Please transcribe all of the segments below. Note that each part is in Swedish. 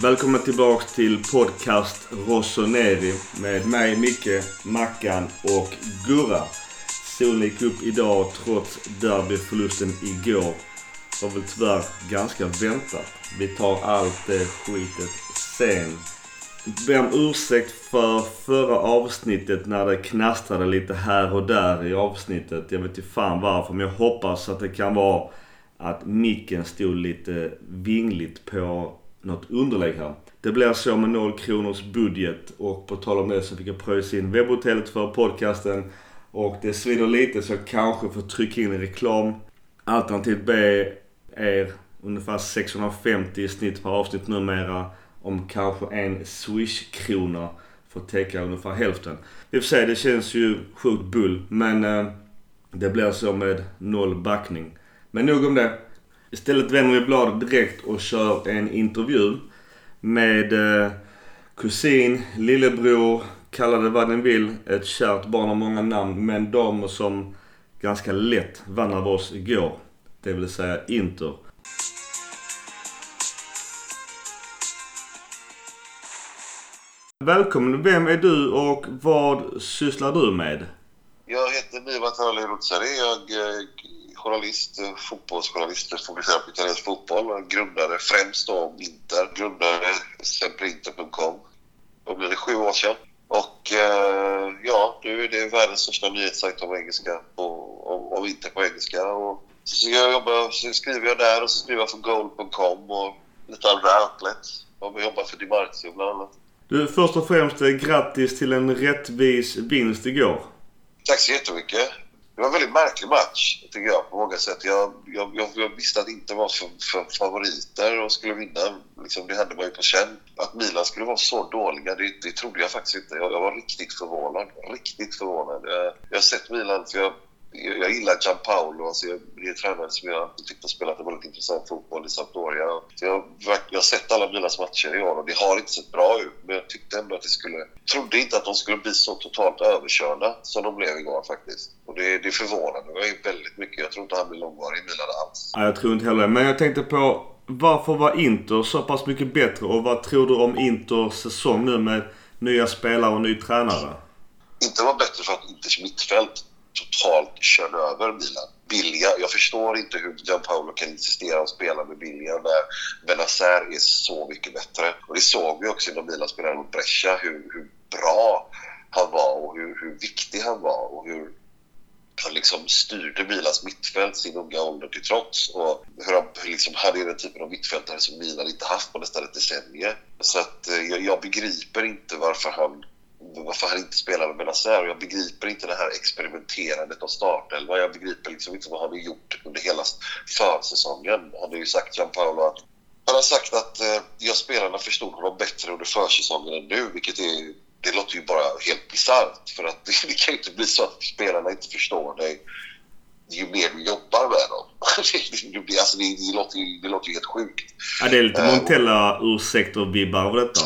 Välkomna tillbaks till podcast Rossoneri med mig Micke, Mackan och Gurra. Solen gick upp idag trots derbyförlusten igår. Var väl tyvärr ganska väntat. Vi tar allt det skitet sen. Ber om ursäkt för förra avsnittet när det knastrade lite här och där i avsnittet. Jag vet inte fan varför men jag hoppas att det kan vara att micken stod lite vingligt på något underlägg här. Det blir så med 0 kronors budget och på tal om det så fick jag pröjsa in webbhotellet för podcasten. Och det svider lite så jag kanske får trycka in reklam. Alternativ B är ungefär 650 i snitt per avsnitt numera. Om kanske en swish-krona för att täcka ungefär hälften. I och för sig, det känns ju sjukt bull. Men eh, det blir så med noll backning. Men nog om det. Istället vänder vi bladet direkt och kör en intervju med eh, kusin, lillebror, kalla det vad ni vill. Ett kärt barn har många namn. Men de som ganska lätt vann av oss igår. Det vill säga Inter. Välkommen. Vem är du och vad sysslar du med? Jag heter Mivat Ali Jag eh, journalist, fotbollsjournalist, fokuserar på italiensk fotboll. Grundade främst då Inter, grundade semperinter.com. Då blir det sju år sedan. Och eh, ja, nu är det världens största nyhetssajt om engelska, och, om, om Inter på engelska. Och så, jag jobbar, så skriver jag där och så skriver jag för goal.com och lite andra outlets. Jag jobbar för Dimarzio bland annat. Du, först och främst grattis till en rättvis vinst igår. Tack så jättemycket. Det var en väldigt märklig match, tycker jag, på många sätt. Jag, jag, jag, jag visste att inte var för, för favoriter och skulle vinna. Liksom, det hände man ju på känn. Att Milan skulle vara så dåliga, det, det trodde jag faktiskt inte. Jag, jag var riktigt förvånad. Riktigt förvånad. Jag, jag har sett Milan, för jag, jag, gillar Gianpaolo. Alltså jag, det är en tränare som jag tyckte spelat en väldigt intressant fotboll i Sampdoria. Så jag, jag har sett alla Milans matcher i år och det har inte sett bra ut. Men jag tyckte ändå att det skulle... trodde inte att de skulle bli så totalt överkörda som de blev igår faktiskt. Och det, det förvånade mig väldigt mycket. Jag tror inte han blir långvarig i Milan alls. Nej, jag tror inte heller Men jag tänkte på varför var Inter så pass mycket bättre? Och vad tror du om Inters säsong nu med nya spelare och ny tränare? Inte var bättre för att Inters mittfält totalt körde över Milan. Bilja. Jag förstår inte hur Gianpaolo kan insistera och spela med Bilja när Benazer är så mycket bättre. Och det såg vi också när Milan spelade mot Brescia, hur, hur bra han var och hur, hur viktig han var och hur han liksom styrde Milans mittfält sin unga ålder till trots och hur han liksom hade den typen av mittfältare som Milan inte haft på nästan ett decennium. Så att eh, jag, jag begriper inte varför han varför han inte spelar med Benazer. Jag begriper inte det här experimenterandet av startelva. Jag begriper liksom inte vad han har gjort under hela försäsongen. Han har ju sagt, Gianpaolo, att han har sagt att eh, jag spelarna förstod honom bättre under försäsongen än nu, vilket är, det låter ju bara helt bisarrt. För att det, kan ju inte bli så att spelarna inte förstår dig ju mer du jobbar med dem. det, alltså, det, det, låter ju, det låter ju helt sjukt. Ja, det är lite Montella-ursäkter och vibbar av detta.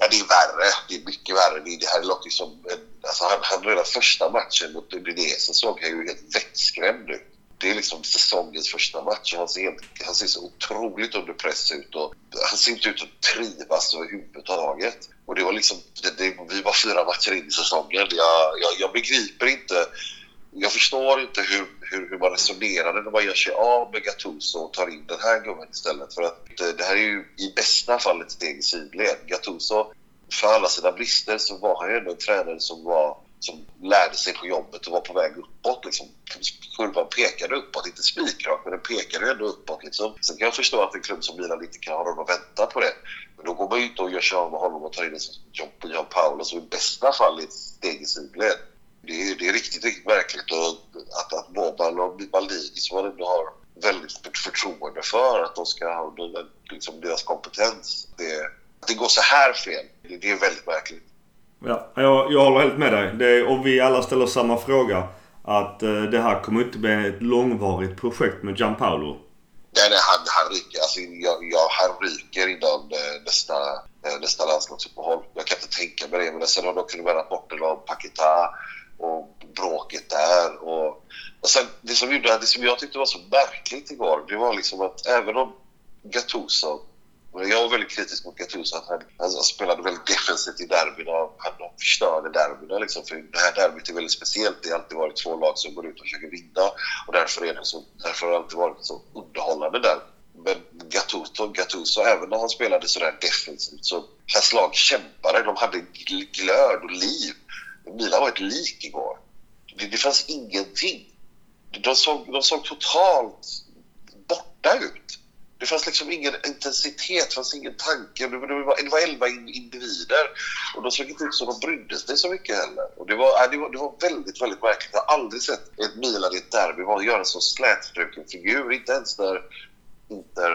Ja, det är värre. Det är mycket värre. Det, det här låter ju som... Alltså han, han redan första matchen mot Udinese såg han ju helt vettskrämd ut. Det är liksom säsongens första match. Han ser, han ser så otroligt under press ut och han ser inte ut att trivas överhuvudtaget. Och det var liksom, det, det, vi var fyra matcher in i säsongen. Jag, jag, jag begriper inte jag förstår inte hur, hur, hur, man resonerade när man gör sig av med Gattuso och tar in den här gubben istället. För att eh, det här är ju i bästa fall ett steg i sidled. Gattuso, för alla sina brister så var han ju ändå en tränare som, var, som lärde sig på jobbet och var på väg uppåt. Liksom. Kurvan pekade uppåt, inte spikrakt, men den pekade ändå uppåt. Liksom. Sen kan jag förstå att en klubb som Milan inte kan ha råd att vänta på det. Men då går man ju inte och gör sig av med honom och tar in en som John Paolo som i bästa fall är ett steg i sidled det är, det är riktigt, riktigt märkligt och att, att Boban och Maldini som man ändå har väldigt stort förtroende för att de ska ha liksom deras kompetens. Det, att det går så här fel, det, det är väldigt märkligt. Ja, jag, jag håller helt med dig. Det, och vi alla ställer samma fråga. Att eh, det här kommer inte bli ett långvarigt projekt med Gianpaolo. Nej, nej han, han ryker. Alltså, jag, jag, han ryker innan eh, nästa, eh, nästa landslagsuppehåll. Jag kan inte tänka mig det. Men sen har det också de här rapporterna om Paketa och bråket där. Och, och sen, det, som gjorde, det som jag tyckte var så märkligt igår, det var liksom att även om Gattuso Jag var väldigt kritisk mot Gattuso. Att han, han spelade väldigt defensivt i derbyna. Han förstörde derbyna. Liksom. För det här derbyt är väldigt speciellt. Det har alltid varit två lag som går ut och försöker vinna. Och därför, är det så, därför har det alltid varit så underhållande där. Men Gattuso, Gattuso, även när han spelade sådär defensivt så hans lag kämpade. De hade glöd och liv. Milan var ett lik igår. Det, det fanns ingenting. De såg, de såg totalt borta ut. Det fanns liksom ingen intensitet, det fanns ingen tanke. Det var, det var elva individer och de såg inte ut som de brydde sig så mycket heller. Och det, var, det, var, det var väldigt, väldigt märkligt. Jag har aldrig sett ett Milan i ett derby göra en så slätstruken figur. Inte ens när Inter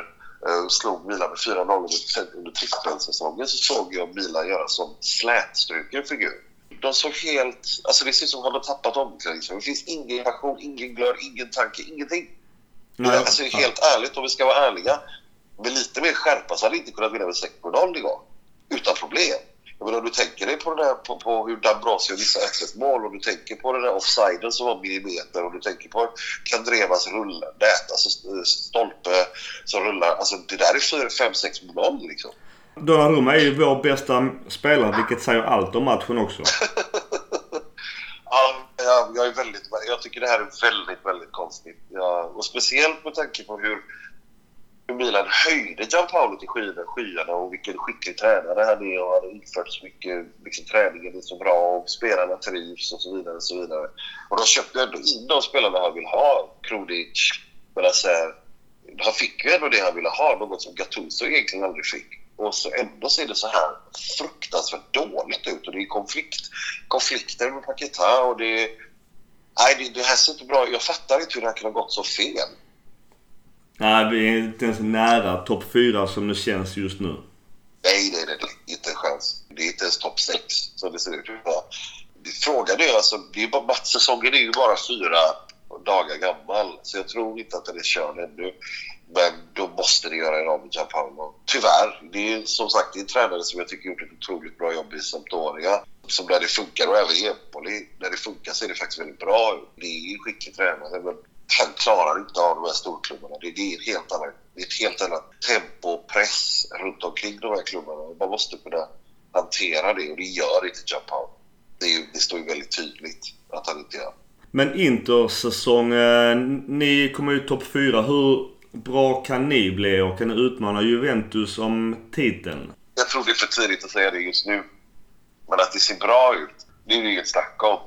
uh, slog Milan med 4-0 under, under trippelsäsongen så såg jag Milan göra en sån slätstruken figur. De såg helt... Alltså det ser ut som att de har tappat omklädningsrummet. Det finns ingen passion, ingen glöd, ingen tanke, ingenting. Nej. Alltså helt ärligt, om vi ska vara ärliga. Med lite mer skärpa så hade vi inte kunnat vinna med 6-0 igår. Utan problem. Jag menar, om du tänker dig på, den där, på, på hur Dambrosio missade 1 mål och du tänker på den där offsiden som var millimeter och du tänker på Kandrevas rullnät, alltså stolpe som rullar. Alltså det där är 4-5-6-0 liksom. Donnarumma är ju vår bästa spelare vilket säger allt om matchen också. ja, jag, är väldigt, jag tycker det här är väldigt, väldigt konstigt. Ja, och speciellt med tanke på hur, hur Milan höjde Gianpaolo till skyarna, skyarna och vilken skicklig tränare han är och han har infört så mycket, liksom, träningen är så bra och spelarna trivs och så vidare. Och så vidare. Och de köpte ändå in de spelarna han vill ha. Krodic, men alltså, han fick ju ändå det han ville ha, något som Gattuso egentligen aldrig fick. Och så ändå ser det så här fruktansvärt dåligt ut och det är konflikt, konflikter med Paketa och det... Nej, det, det här ser inte bra Jag fattar inte hur det här kan ha gått så fel. Nej, vi är inte ens nära topp 4 som det känns just nu. Nej, nej, nej, inte en chans. Det är inte ens topp 6 som det ser ut idag. Frågan är alltså, det är bara, matchsäsongen är ju bara fyra dagar gammal. Så jag tror inte att den är körd ännu. Men då måste det göra en av med Gianpaolo. Tyvärr. Det är som sagt det är en tränare som jag tycker gjort ett otroligt bra jobb i Sampdoria. Som där det funkar och även i Empoli. När det funkar så är det faktiskt väldigt bra. Det är en skicklig tränare men han klarar inte av de här storklubbarna. Det, det, är ett helt annat, det är ett helt annat tempo och press runt omkring de här klubbarna. Man måste kunna hantera det och det gör inte Gianpaolo. Det, det står ju väldigt tydligt att han inte gör. Men Intersäsong, ni kommer ju topp 4. Hur bra kan ni bli och kan utmana Juventus om titeln? Jag tror det är för tidigt att säga det just nu. Men att det ser bra ut, det är det inget snack om.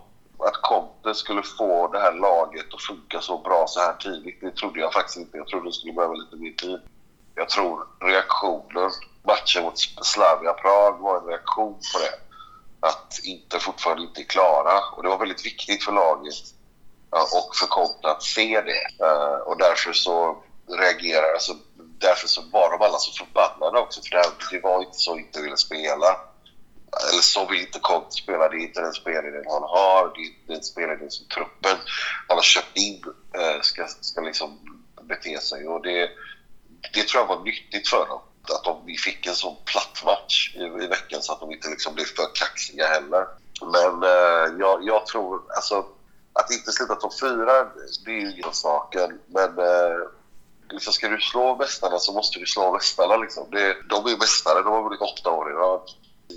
Att Conte skulle få det här laget att funka så bra så här tidigt, det trodde jag faktiskt inte. Jag trodde det skulle behöva lite mer tid. Jag tror reaktionen, matchen mot Slavia Prag var en reaktion på det. Att inte fortfarande inte är klara. Och det var väldigt viktigt för laget och för Conte att se det. Eh, och därför så reagerar. Alltså, därför så var de alla så förbannade också. För det, det var inte så inte ville spela. Eller så vill inte Conte spela. Det är inte den spelidén han har. Det är inte den spelidén som truppen han har köpt in eh, ska, ska liksom bete sig. Och det, det tror jag var nyttigt för dem. Att de fick en sån platt match i, i veckan så att de inte liksom blev för kaxiga heller. Men eh, jag, jag tror, alltså att inte sluta topp fyra, det är ju saken. Men eh, liksom, ska du slå mästarna så måste du slå mästarna. Liksom. Det, de är mästare, de har vunnit åtta år i rad.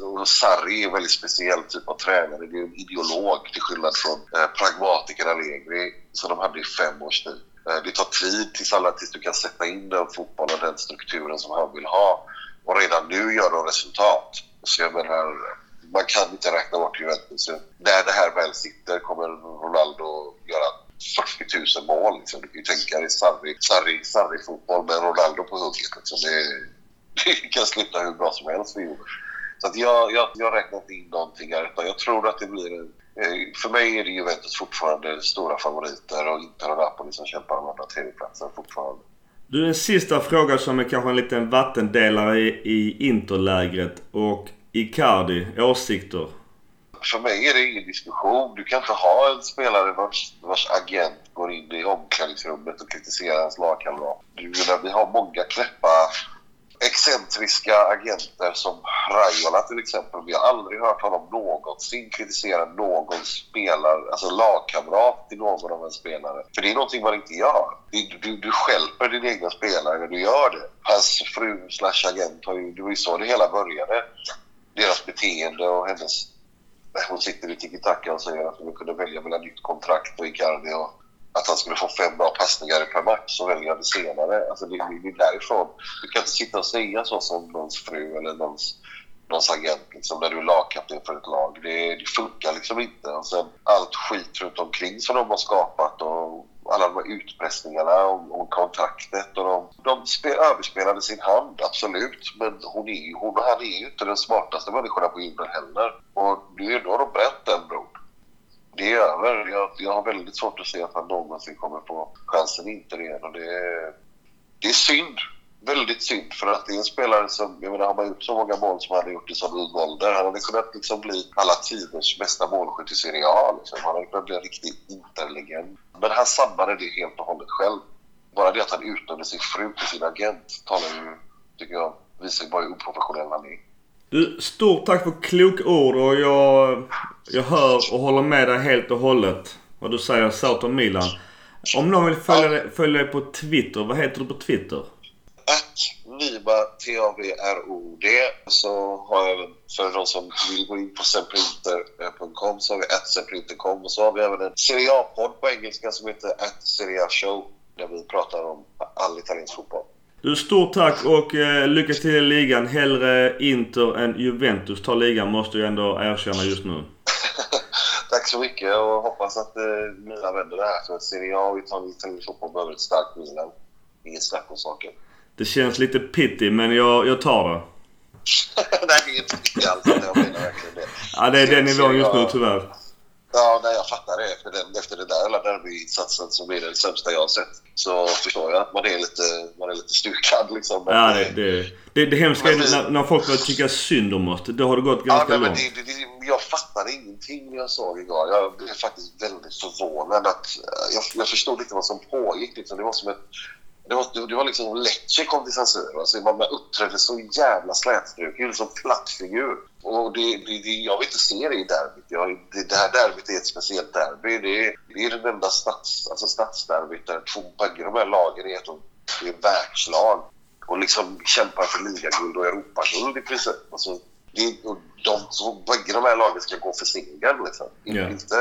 Och Sarri är en väldigt speciell typ av tränare. Det är en ideolog till skillnad från eh, pragmatiker Allegri som de hade i fem års tid. Eh, det tar tid tills, alla, tills du kan sätta in den fotbollen, den strukturen som han vill ha. Och redan nu gör de resultat. Så jag menar, man kan inte räkna bort Juventus. När det här väl sitter kommer Ronaldo göra 40 000 mål. Liksom. Du kan ju tänka dig Sarri, Sarri, Sarri-fotboll med Ronaldo på hugget. Liksom. Det, det kan sluta hur bra som helst för Juve. Så att jag, jag, jag räknar inte in någonting här. Utan jag tror att det blir en, eh, För mig är det Juventus fortfarande stora favoriter och Inter och Napoli som kämpar om andra tredjeplatsen fortfarande. Du, en sista fråga som är kanske en liten vattendelare i, i interlägret. Och Icardi, åsikter? För mig är det ingen diskussion. Du kan inte ha en spelare vars, vars agent går in i omklädningsrummet och kritiserar hans lagkamrat. Vi har många knäppa, excentriska agenter som Raiola till exempel. Vi har aldrig hört honom någonsin kritisera någon spelare, alltså lagkamrat till någon av en spelare. För det är någonting man inte gör. Du, du, du skälper din egna spelare när du gör det. Hans fru slash agent har ju, det var ju så det hela började. Deras beteende och hennes... Hon sitter i tiki-taka och säger att hon kunde välja mellan nytt kontrakt och Icardi och att han skulle få fem bra passningar per match så väljer jag det senare. Alltså det, det är därifrån. Du kan inte sitta och säga så som någons fru eller någons, någons agent liksom, när du är lagkapten för ett lag. Det, det funkar liksom inte. Och sen allt skit runt omkring som de har skapat och alla de här utpressningarna om, om kontraktet. Och de, de spel, överspelade sin hand, absolut. Men hon, är, hon och han är ju inte den smartaste människorna på himlen heller. Och nu har de bränt den bron det är över. Jag, jag har väldigt svårt att se att han någonsin kommer få chansen inte det igen. Och det, är, det är synd. Väldigt synd. För att det är en spelare som, jag menar, har man gjort så många mål som han har gjort i sån ung ålder. Han hade kunnat liksom bli alla tiders bästa målskytt i Serie A. Liksom. Han hade kunnat bli en riktig Interlegend. Men han sabbade det helt och hållet själv. Bara det att han utnämnde sin fru till sin agent talar ju, tycker jag, visar bara hur oprofessionell han är. Du, stort tack för kloka ord och jag, jag hör och håller med dig helt och hållet. Vad du säger South om Milan. Om någon vill följa, följa dig på Twitter, vad heter du på Twitter? Att Niba, T-A-V-R-O-D. Så har jag även, för de som vill gå in på semprinter.com så har vi att och så har vi även en Serie A-podd på engelska som heter att Serie A Show. Där vi pratar om all italiensk fotboll. Du, stort tack och eh, lycka till i ligan. Hellre Inter än Juventus tar ligan måste jag ändå erkänna just nu. tack så mycket och hoppas att eh, Milan vänder det här. För Serie A och italiensk fotboll behöver ett starkt Milan. Inget snack om saken. Det känns lite pitty men jag, jag tar det. Nej, det är inte pitty alls. Jag menar verkligen det. Ja, det är den nivån just nu tyvärr. Ja, nej, jag fattar det. Efter den, efter den där derbyinsatsen som är den sämsta jag har sett så förstår jag att man är lite, man är lite stukad liksom. Ja, det, det, det, det hemska är när, när folk börjar tycka synd om oss. Då har det gått ganska ja, nej, långt. Det, det, jag fattade ingenting jag såg igår. Jag blev faktiskt väldigt förvånad. Att, jag, jag förstod inte vad som pågick. Liksom. Det var som ett det var, det var liksom Lecce kom till Siro. Alltså man uppträdde så jävla slätstruken, som plattfigur. Och det, det, det, jag vill inte se det i derbyt. Jag, det, det här derbyt är ett speciellt derby. Det är, det är den enda stads, alltså stadsderbyt där två, bägge de här lagen är det är världslag. Och liksom kämpar för ligaguld och Europaguld i princip. Alltså, det, och de, så, bägge de här lagen ska gå för seger liksom. Yeah. Inte,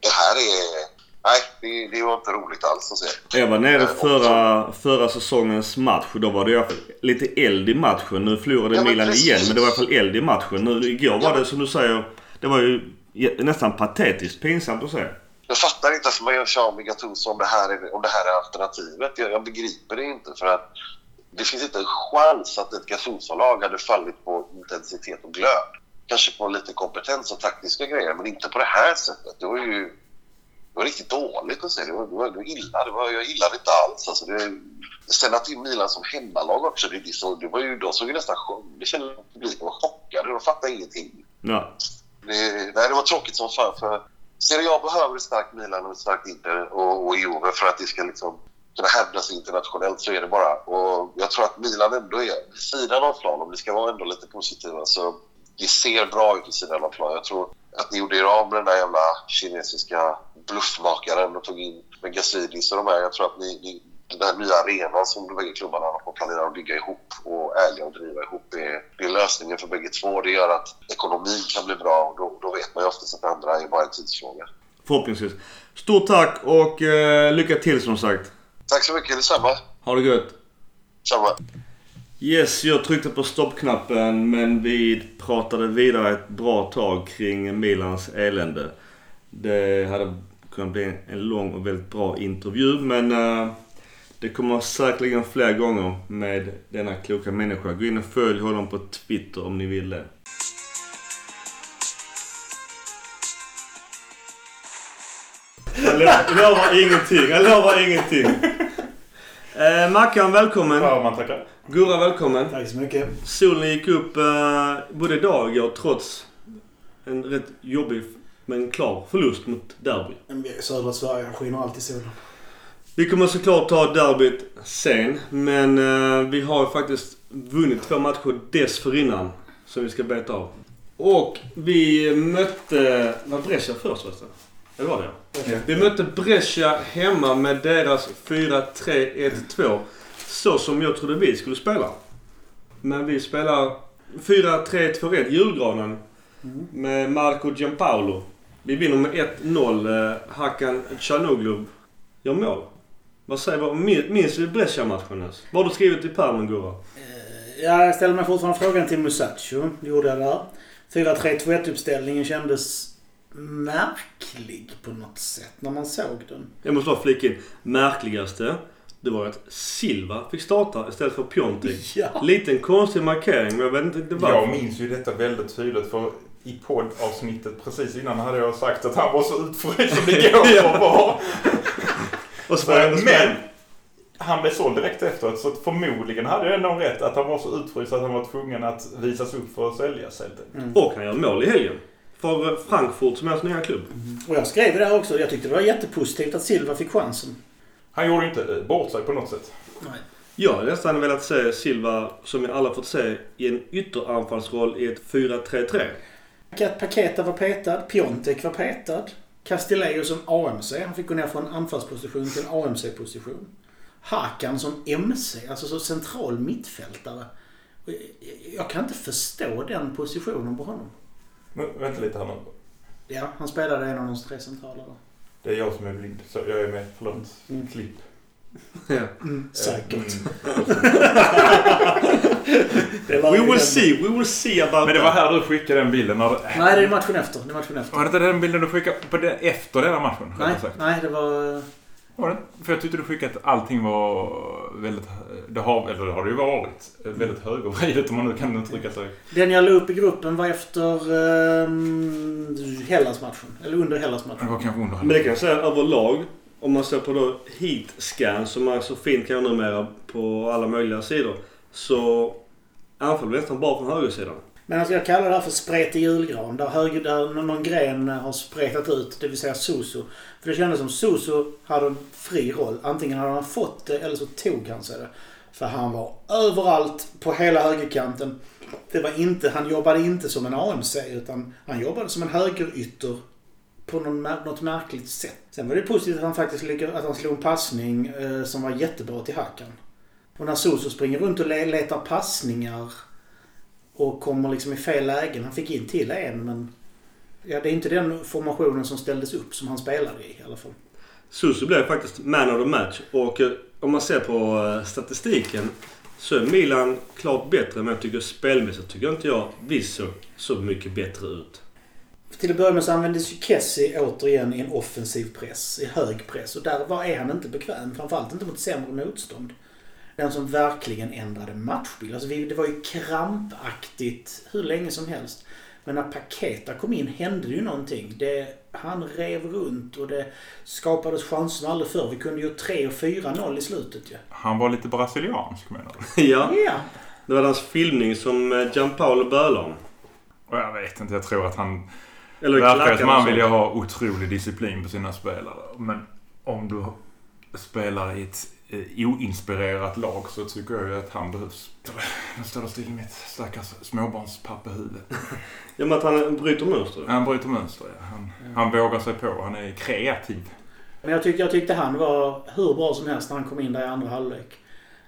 det här är Nej, det, det, var inte roligt alls att se. Jag var nere eh, förra, förra säsongens match. Då var det i alla fall lite eld i matchen. Nu förlorade ja, Milan precis. igen men det var i alla fall eld i matchen. Nu, igår var det som du säger, det var ju nästan patetiskt pinsamt att se. Jag fattar inte varför man gör sig av med Gattuso om det här är, om det här är alternativet. Jag, jag begriper det inte för att det finns inte en chans att ett Gattuso-lag hade fallit på intensitet och glöd. Kanske på lite kompetens och taktiska grejer men inte på det här sättet. Det var ju var riktigt dåligt att se. Det var, det var, det var illa. Det var, jag gillade inte alls. Alltså det, sen att det är Milan som hemmalag också, det, det, så, det var ju, de såg ju nästan... Det kändes som publiken var chockade. De fattade ingenting. Ja. Det, nej, det var tråkigt som fan. För Serie A behöver ett starkt Milan och ett starkt Inter och, och Juve för att det ska liksom kunna hävda sig internationellt. Så är det bara. Och jag tror att Milan ändå är vid sidan av plan, om vi ska vara ändå lite positiva, så det ser bra ut vid sidan av plan. Jag tror att ni gjorde er av med den där jävla kinesiska bluffmakaren och tog in med Gazidis och de här. Jag tror att ni, ni den här nya arenan som de bägge klubbarna planerar att bygga ihop och äga och driva ihop det, det är lösningen för bägge två. Det gör att ekonomin kan bli bra och då, då vet man ju oftast att det andra är bara en tidsfråga. Förhoppningsvis. Stort tack och eh, lycka till som sagt. Tack så mycket, detsamma. Ha det gött. Samma. Yes, jag tryckte på stoppknappen men vi pratade vidare ett bra tag kring Milans elände. Det hade kunnat bli en lång och väldigt bra intervju men eh, det kommer säkerligen fler gånger med denna kloka människa. Gå in och följ honom på Twitter om ni vill det. Jag lovar ingenting. Jag lovar ingenting. Eh, Mackan, välkommen. Ja, man tackar. Gurra, välkommen. Tack så mycket. Solen gick upp eh, både idag och igår trots en rätt jobbig men klar förlust mot Derby. Södra Sverige skiner alltid solen. Vi kommer såklart ta derbyt sen, men eh, vi har ju faktiskt vunnit två matcher dessförinnan. som vi ska beta av. Och vi mötte... Var Brescia först förresten? Eller var det vi mötte Brescia hemma med deras 4-3-1-2. Så som jag trodde vi skulle spela. Men vi spelar 4-3-2-1, julgranen. Med Marco Giampaolo. Vi vinner med 1-0. Eh, Hakan Canoglu gör mål. Vad säger du? Minns du Brescia-matchen ens? Vad har du skrivit i pärmen Gurra? Eh, ja, jag ställer mig fortfarande frågan till Musacho. Det gjorde jag där. 4-3-2-1-uppställningen kändes märklig på något sätt när man såg den. Jag måste bara flika in. Märkligaste, det var att Silva fick starta istället för Piontek. Ja. Liten konstig markering, men jag vet inte varför. Jag minns ju detta väldigt tydligt för i poddavsnittet precis innan hade jag sagt att han var så utfryst som det går Ja. att vara. Och var jag ändå Men han blev såld direkt efteråt så att förmodligen hade jag ändå rätt att han var så utfryst att han var tvungen att visas upp för att säljas helt enkelt. Mm. Och han gör mål i helgen. För Frankfurt som är hans nya klubb. Och jag skrev ju där också. Jag tyckte det var jättepositivt att Silva fick chansen. Han gjorde inte eh, bort sig på något sätt. Nej. Jag hade nästan velat se Silva, som vi alla fått se, i en ytteranfallsroll i ett 4-3-3. Kat Paketa var petad. Piontek var petad. Castillejo som AMC. Han fick gå ner från anfallsposition till en AMC-position. Hakan som MC, alltså så central mittfältare. Jag kan inte förstå den positionen på honom. Men, vänta lite här nu. Ja, han spelade en av de tre centrala där. Det är jag som är blind. Så jag är med. Förlåt. Mm. Klipp. Ja. Mm, säkert. Mm. Det var We will den- see, we will see about Men det var här du skickade den bilden. När. Nej, det är matchen efter. Det är matchen efter. Var det inte den bilden du skickade på det, efter den här matchen? Nej, nej, det var... Var det? För jag tyckte du skickade att allting var väldigt... Det har, eller det har det ju varit. Väldigt högervridet om man nu kan uttrycka sig. Den jag la upp i gruppen var efter um, Hellas-matchen. Eller under Det Hellas-matchen. var kanske under Men det kan jag säga överlag. Om man ser på då heat-scan som man så fint kan göra numera på alla möjliga sidor. Så anfaller vi nästan bara från högersidan. Men alltså jag kallar det här för spretig julgran. Där, höger, där någon gren har spretat ut, det vill säga Soso. För det kändes som Soso hade en fri roll. Antingen hade han fått det eller så tog han sig det. För han var överallt på hela högerkanten. Det var inte, han jobbade inte som en AMC utan han jobbade som en högerytter på någon, något märkligt sätt. Sen var det positivt att han faktiskt lyckades, att han slog en passning eh, som var jättebra till Hakan. Och när Soso springer runt och letar passningar och kommer liksom i fel lägen. Han fick in till en men... Ja, det är inte den formationen som ställdes upp som han spelade i i alla fall. Susu blev faktiskt man of the match. Och eh, om man ser på eh, statistiken så är Milan klart bättre. Men jag tycker spelmässigt tycker inte jag vi såg så mycket bättre ut. Till att börja med så användes ju Kessie återigen i en offensiv press, i hög press. Och där var, är han inte bekväm. Framförallt inte mot sämre motstånd. Den som verkligen ändrade matchbild. Alltså vi, det var ju krampaktigt hur länge som helst. Men när Paketa kom in hände ju någonting. Det, han rev runt och det skapades chanser som aldrig förr. Vi kunde ju 3 och 4-0 i slutet ju. Han var lite brasiliansk menar du? ja, Ja. det var hans filmning som eh, Gianpaolo bölade om. Och jag vet inte, jag tror att han... Eller verkar som han vill ha otrolig disciplin på sina spelare. Men om du spelar i ett eh, oinspirerat lag så tycker jag ju att han behövs. Nu står det still i mitt stackars småbarnspappahuvud. Ja, men att han bryter mönster. Han bryter mönster, ja. Han, han vågar sig på. Han är kreativ. Men jag tyckte, jag tyckte han var hur bra som helst när han kom in där i andra halvlek.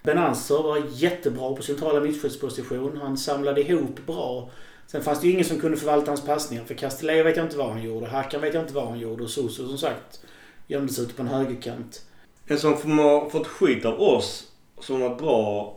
Benanser var jättebra på centrala mittfältsposition. Han samlade ihop bra. Sen fanns det ju ingen som kunde förvalta hans passningar. För Castillejo vet jag inte vad han gjorde. Hakan vet jag inte vad han gjorde. Och Soso som sagt gömde sig ute på en högerkant. En som får- har fått skit av oss som var bra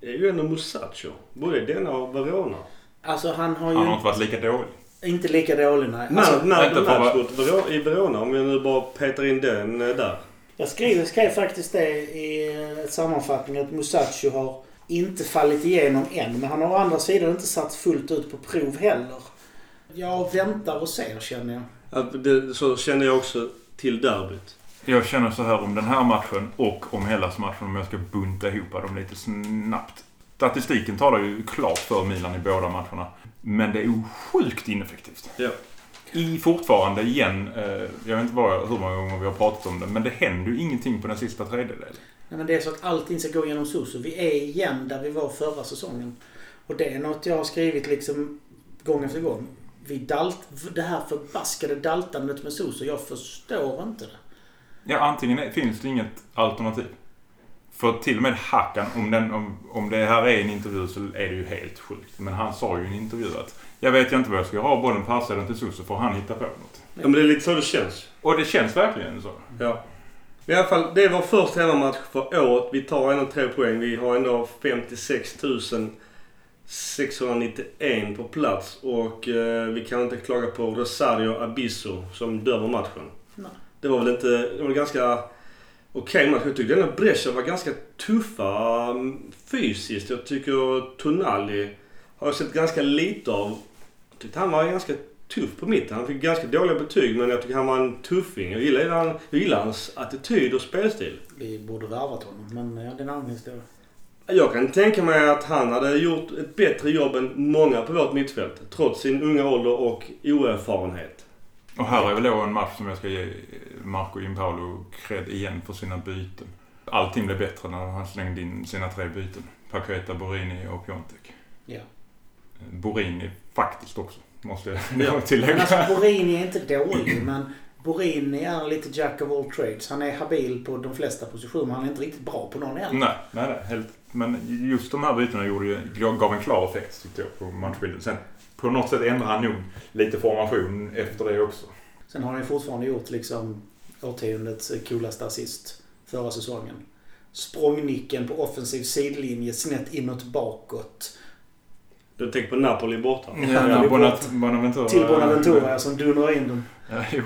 är ju ändå Musacho. Både denna och Verona. Alltså han har ju Han har inte varit lika dålig. inte lika dålig nej. Man, Alltså, man, inte man, för match vad- mot Verona, i Verona. Om vi nu bara petar in den eh, där. jag skrev, jag skrev faktiskt det i ett sammanfattning att Musacho har inte fallit igenom än. Men han har å andra sidan inte satt fullt ut på prov heller. Jag väntar och ser känner jag. Att det, så känner jag också till derbyt. Jag känner så här om den här matchen och om Hellas-matchen om jag ska bunta ihop dem lite snabbt. Statistiken talar ju klart för Milan i båda matcherna. Men det är ju sjukt ineffektivt. Ja. I fortfarande igen, eh, jag vet inte vad, hur många gånger vi har pratat om det, men det händer ju ingenting på den sista tredjedelen. Nej, men det är så att allting ska gå genom Soso. Vi är igen där vi var förra säsongen. Och det är något jag har skrivit liksom gång efter gång. Vi dalt, det här förbaskade daltandet med Soso, jag förstår inte det. Ja, antingen finns det inget alternativ. För till och med Hakan, om, den, om, om det här är en intervju så är det ju helt sjukt. Men han sa ju i en intervju att jag vet inte vad jag ska ha bollen på halvsidan till Soso får han hitta på något. Ja, men det är lite så det känns. Och det känns verkligen så. Ja. I alla fall, det är vår första hemmamatch för året. Vi tar ändå tre poäng. Vi har ändå 56 691 på plats. Och eh, vi kan inte klaga på Rosario Abisso som dömer matchen. Nej. Det var väl inte... Det var ganska okej match. Jag tyckte ändå Brescia var ganska tuffa mm, fysiskt. Jag tycker Tonali har jag sett ganska lite av. Jag tyckte han var ganska tuff på mitten. Han fick ganska dåliga betyg men jag tycker han var en tuffing. Jag gillar, han, jag gillar hans attityd och spelstil. Vi borde värvat honom, men ja, det är en annan historia. Jag kan tänka mig att han hade gjort ett bättre jobb än många på vårt mittfält. Trots sin unga ålder och oerfarenhet. Och här är väl då en match som jag ska ge Marco Gimpaolo cred igen för sina byten. Allting blev bättre när han slängde in sina tre byten. Paqueta, Borini och Piontek. Ja. Borini faktiskt också, måste jag Ja. Men tillägga. alltså Borini är inte dålig, men Borini är lite jack of all trades. Han är habil på de flesta positioner, men han är inte riktigt bra på någon än. Nej, nej, nej. Helt. Men just de här bytena gjorde ju, gav en klar effekt tyckte jag på matchbilden. Sen på något sätt ändrade han nog lite formation efter det också. Sen har han ju fortfarande gjort liksom årtiondets coolaste assist förra säsongen. Språngnicken på offensiv sidlinje snett inåt bakåt. Du tänker på Napoli borta. Ja, Ja, är Bonat, Bonaventura. Till Bonaventura som dundrar in dem. Ja, jo.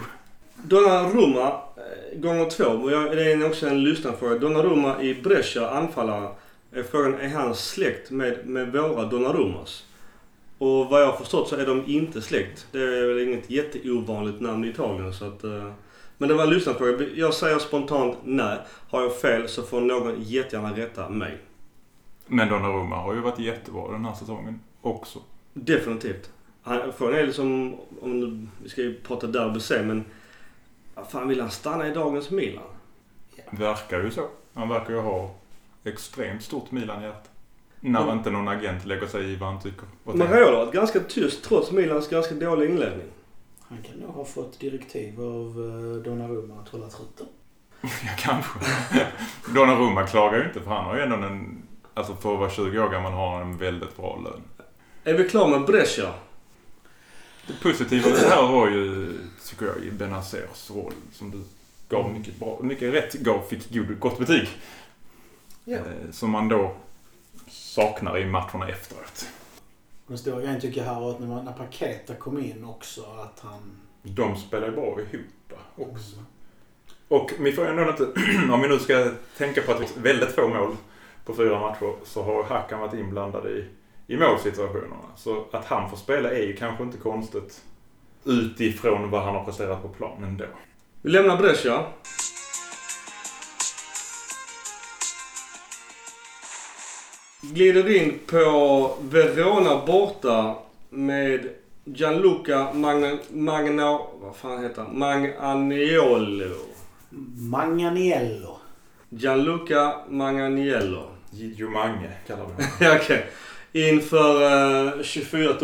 Donnarumma eh, gånger två. Och jag- Det är också en lyssnarfråga. Donnarumma i Brescia, anfallare. Är frågan, är han släkt med, med våra Donnarummas? Och vad jag har förstått så är de inte släkt. Det är väl inget jätteovanligt namn i Italien så att... Men det var en lyssnarfråga. Jag säger spontant nej. Har jag fel så får någon jättegärna rätta mig. Men Donnarumma har ju varit jättebra den här säsongen också. Definitivt. Han- Frågan är liksom, om vi ska ju prata derby sen men... Fan vill han stanna i dagens Milan? Verkar ju så. Han verkar ju ha extremt stort Milan-hjärta. När Mm. inte någon agent lägger sig i vad han tycker. Raiola har varit ganska tyst trots Milans ganska dåliga inledning. Han kan nog ha fått direktiv av eh, Donnarumma att hålla truten. Ja, kanske. Donnarumma klagar ju inte för han har ju ändå en... Alltså för att vara 20 år gammal har han en väldigt bra lön. Är vi klara med Brescia? Det positiva med det här var ju, tycker jag, i Benazers roll som du gav mycket bra, mycket rätt gav, fick god, gott betyg. Ja. Eh, som man då saknar i matcherna efteråt. Den stora grejen tycker jag här var att när, när Paketa kom in också att han... De spelar ju bra ihop också. Och vi får ändå inte, om vi nu ska tänka på att det är väldigt få mål på fyra matcher så har Hakan varit inblandad i, i målsituationerna. Så att han får spela är ju kanske inte konstigt utifrån vad han har presterat på planen då. Vi lämnar Brescia. Glider in på Verona borta med Gianluca Magna... Magna vad fan heter han? Magnaniello. Manganiello. Gianluca Magnaniello. Gio Mange kallar vi honom. Okej. Inför eh, 24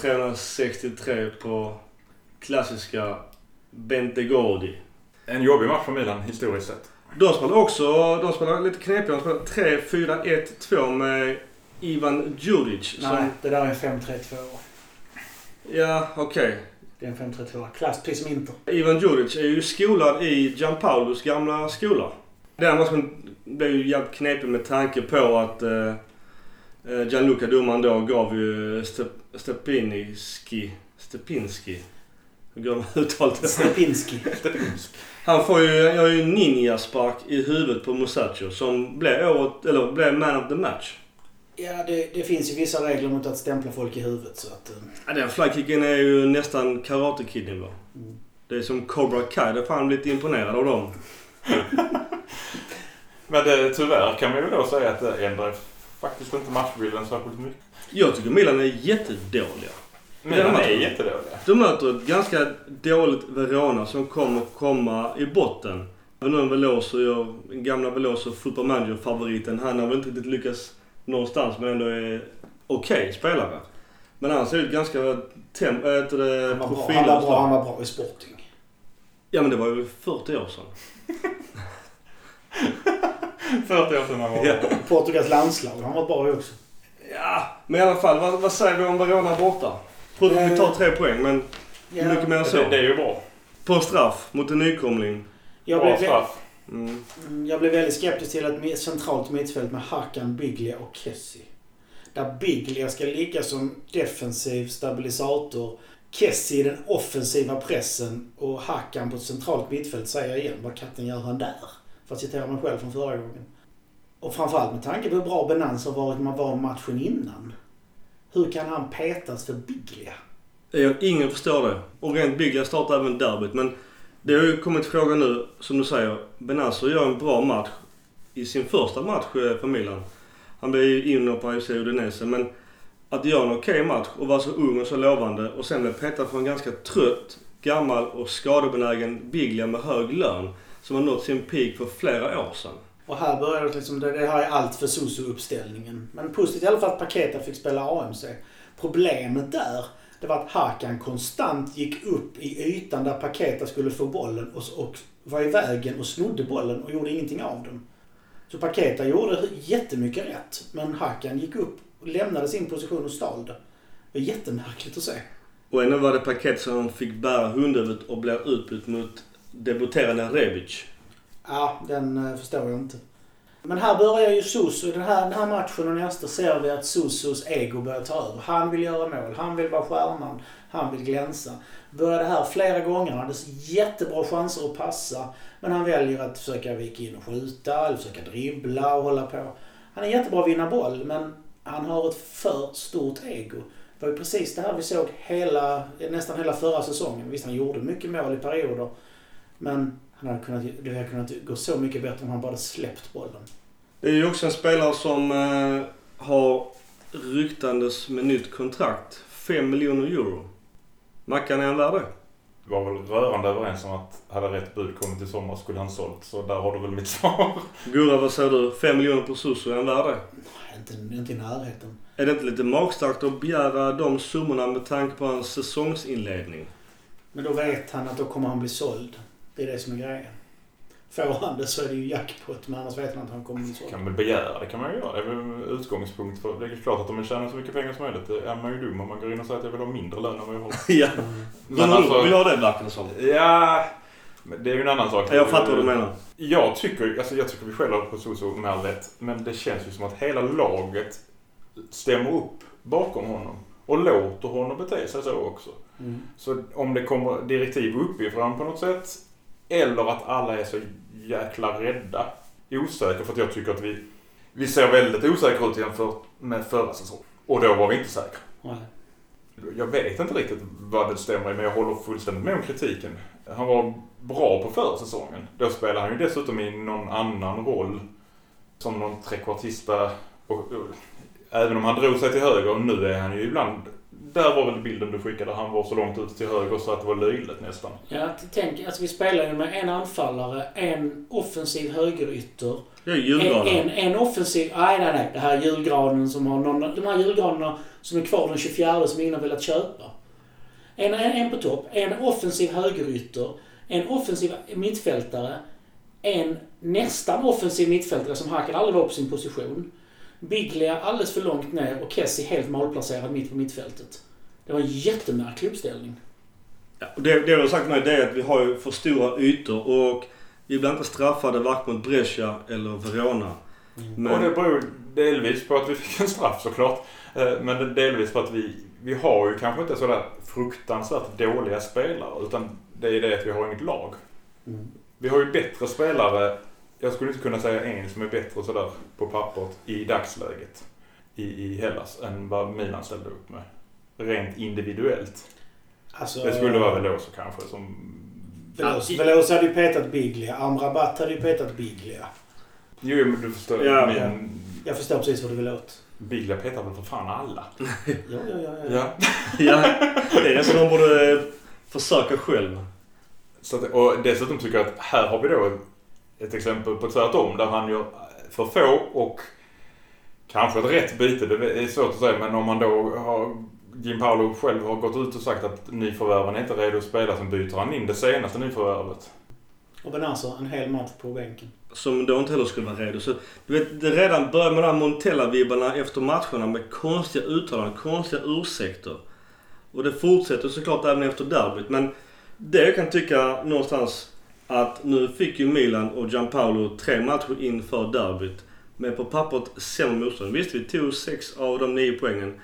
363 på klassiska Bentegodi. En jobbig match för Milan historiskt sett. De spelar också, de spelar lite knepigare. De spelar 3-4-1-2 med Ivan Djuric. Nej, Som, det där är en 5-3-2. ja, okej. Det är en 5-3-2. Klass, precis som Inter. Ivan Djuric är ju skolad i Gianpaulos gamla skola. Den matchen blev ju jävligt knepig med tanke på att eh, eh, Gianluca domaren då gav ju Step- Stepinski, Stepinski, hur går man uttalet? Stepinski. Han får ju, gör ju ninjaspark i huvudet på Musacho som blev, året, eller blev man of the match. Ja, det, det finns ju vissa regler mot att stämpla folk i huvudet så att... eh, Ja, den flykicken är ju nästan Karate Kid-nivå. Mm. Det är som Cobra Kai. Det är fan blivit imponerad av dem. Men det, tyvärr kan man ju då säga att det ändrar faktiskt inte matchbilden särskilt mycket. Jag tycker Milan är jättedåliga. Milan är jättedåliga. De möter ett ganska dåligt Verona som kommer komma i botten. Även om Veloso gör, gamla Veloso, football manager-favoriten. Han har väl inte riktigt lyckats någonstans men ändå är okej spelare. Men han ser ut ganska tem, äh, det, Han var, bra, han, var bra, han var bra i Sporting. Ja men det var ju 40 år sedan. 40 år sedan han var Ja. Portugals landslag, han var bra också. Ja, men i alla fall. Vad, vad säger vi om Verona borta? Att vi tar tre poäng, men hur mycket mer än så? Det, det är ju bra. På straff mot en nykomling. Jag Bra blev, straff. Mm. Mm, Jag blev väldigt skeptisk till ett centralt mittfält med Hakan, Biglia och Kessie. Där Biglia ska ligga som defensiv stabilisator. Kessie i den offensiva pressen och Hakan på ett centralt mittfält säger jag igen. Vad katten gör han där? För att citera mig själv från förra gången. Och framförallt med tanke på hur bra Benans har varit när man var matchen innan. Hur kan han petas för Biglia? Jag, ingen förstår det. Och rent Biglia startar även derbyt. Men det har ju kommit fråga nu, som du säger. Benazzo gör en bra match i sin första match eh, för Milan. Han blev ju inhoppare i FC Udinese. Men att göra en okej okay match och vara så ung och så lovande och sen bli petad för en ganska trött, gammal och skadebenägen Biglia med hög lön. Som har nått sin peak för flera år sedan. Och här började det liksom, det, det här är allt för Soso-uppställningen. Men positivt i alla fall att Paketa fick spela AMC. Problemet där, det var att Hakan konstant gick upp i ytan där Paketa skulle få bollen och, och var i vägen och snodde bollen och gjorde ingenting av den. Så Paketa gjorde jättemycket rätt, men Hakan gick upp och lämnade sin position och stal det. Det var jättemärkligt att se. Och ändå var det paket som fick bära hundhuvudet och blev utbytt mot debuterande Rebic. Ja, den eh, förstår jag inte. Men här börjar ju Susu, I den här, den här matchen och nästa ser vi att Susus ego börjar ta över. Han vill göra mål. Han vill vara stjärnan. Han vill glänsa. Började här flera gånger. Han hade jättebra chanser att passa. Men han väljer att försöka vika in och skjuta. Eller försöka dribbla och hålla på. Han är jättebra att vinna boll. Men han har ett för stort ego. Det var ju precis det här vi såg hela, nästan hela förra säsongen. Visst, han gjorde mycket mål i perioder. Men han hade kunnat, det hade kunnat gå så mycket bättre om han bara hade släppt bollen. Det är ju också en spelare som eh, har ryktandes med nytt kontrakt. 5 miljoner euro. Mackan, är han värd det? Vi var väl rörande överens om att hade rätt bud kommit i sommar skulle han sålt. Så där har du väl mitt svar. Gurra, vad säger du? 5 miljoner på Suso, är han värd det? Inte, inte i närheten. Är det inte lite magstarkt att begära de summorna med tanke på hans säsongsinledning? Men då vet han att då kommer han bli såld. Det är det som är grejen. Får han det så är det ju jackpot. Men annars vet han att han kommer bli såld. kan väl begära, det kan man ju göra. Det är väl utgångspunkt för... Det är klart att om man tjänar så mycket pengar som möjligt, det är man ju dum om man går in och säger att jag vill ha mindre lön än vad jag har. ja. Mm. Men alltså, vill ha det verkar det som. Ja, men det är ju en annan sak. Jag fattar vad du menar. Jag tycker, alltså jag tycker vi skäller på Soso med all rätt. Men det känns ju som att hela laget stämmer upp bakom honom. Och låter honom bete sig så också. Mm. Så om det kommer direktiv uppifrån på något sätt. Eller att alla är så jäkla rädda. Osäkra för att jag tycker att vi, vi ser väldigt osäkra ut jämfört med förra säsongen. Och då var vi inte säkra. Nej. Jag vet inte riktigt vad det stämmer i men jag håller fullständigt med om kritiken. Han var bra på försäsongen. Då spelade han ju dessutom i någon annan roll. Som någon trekvartista. Och, och, även om han drog sig till höger, nu är han ju ibland... Där var väl bilden du skickade, han var så långt ut till höger så att det var löjligt nästan. Ja, tänk, alltså vi spelar ju med en anfallare, en offensiv högerytter. Det är En, julgranen. en, en offensiv... Nej, nej, nej. Det här är julgranen som har någon... De här julgranerna som är kvar den 24 som ingen har velat köpa. En, en, en på topp, en offensiv högerytter, en offensiv mittfältare, en nästan offensiv mittfältare som Hakan aldrig var på sin position. Biglia alldeles för långt ner och Kessie helt malplacerad mitt på mittfältet. Det var en jättemärklig uppställning. Ja, och det, det jag har sagt mig det är att vi har ju för stora ytor och vi blir inte straffade varken mot Brescia eller Verona. Och det beror delvis på att vi fick en straff såklart. Eh, Men det- delvis på att vi, vi har ju kanske inte sådär fruktansvärt dåliga spelare. Utan det är det att vi har inget lag. Mm. Vi har ju bättre spelare. Jag skulle inte kunna säga en som är bättre sådär på pappret i dagsläget. I, i Hellas än vad Milan ställde upp med. Rent individuellt. Alltså, Det skulle vara Veloso kanske som... Veloso, Veloso hade ju petat Biglia. Amrabat hade ju petat Biglia. Jo men du förstår. Ja. min Jag förstår precis vad du vill åt. Biglia petar väl för fan alla. Ja, ja, ja. ja. Ja. Ja, det är nästan de borde försöka själv. Så att, och dessutom tycker jag att här har vi då ett exempel på tvärtom där han gör för få och Kanske ett rätt byte, det är svårt att säga. Men om man då har... Jim Paolo själv har gått ut och sagt att nyförvärven är inte redo att spela. Sen byter han in det senaste nyförvärvet. Och Benazer en hel match på bänken. Som då inte heller skulle vara redo. Så, du vet, det redan börjar med de här Montella-vibbarna efter matcherna med konstiga uttalanden, konstiga ursäkter. Och det fortsätter såklart även efter derbyt. Men det jag kan tycka någonstans att nu fick ju Milan och Gianpaolo tre matcher inför derbyt. Med på pappret sämre motstånd. Visst, vi tog sex av de nio poängen.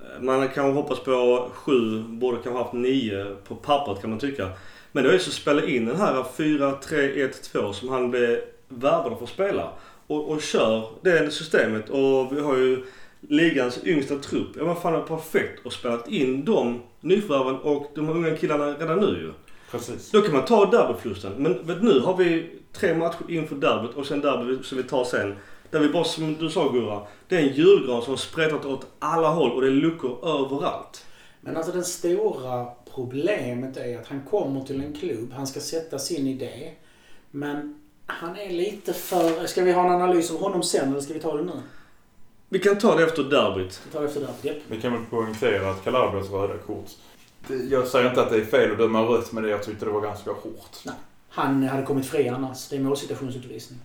Eh, man kan hoppas på sju, borde kanske haft nio på pappret kan man tycka. Men det var ju så att spela in den här 4-3-1-2 som han blev värvad för att spela. Och, och kör det systemet. Och vi har ju ligans yngsta trupp. Ja men fan det är perfekt att spela in de nyförvärven och de unga killarna redan nu ju. Precis. Då kan man ta derbyförlusten. Men vet, nu har vi tre matcher inför derbyt och sen derby som vi tar sen. Där vi bara, som du sa Gurra, det är en julgran som spretat åt alla håll och det är luckor överallt. Men alltså det stora problemet är att han kommer till en klubb, han ska sätta sin idé. Men han är lite för... Ska vi ha en analys av honom sen eller ska vi ta det nu? Vi kan ta det efter derbyt. Vi tar det efter det. Japp. Vi kan väl poängtera att Calabrias röda kort. Jag säger inte att det är fel att döma rött, men jag tyckte det var ganska hårt. Han hade kommit fri annars. Det är målsituationsutvisning.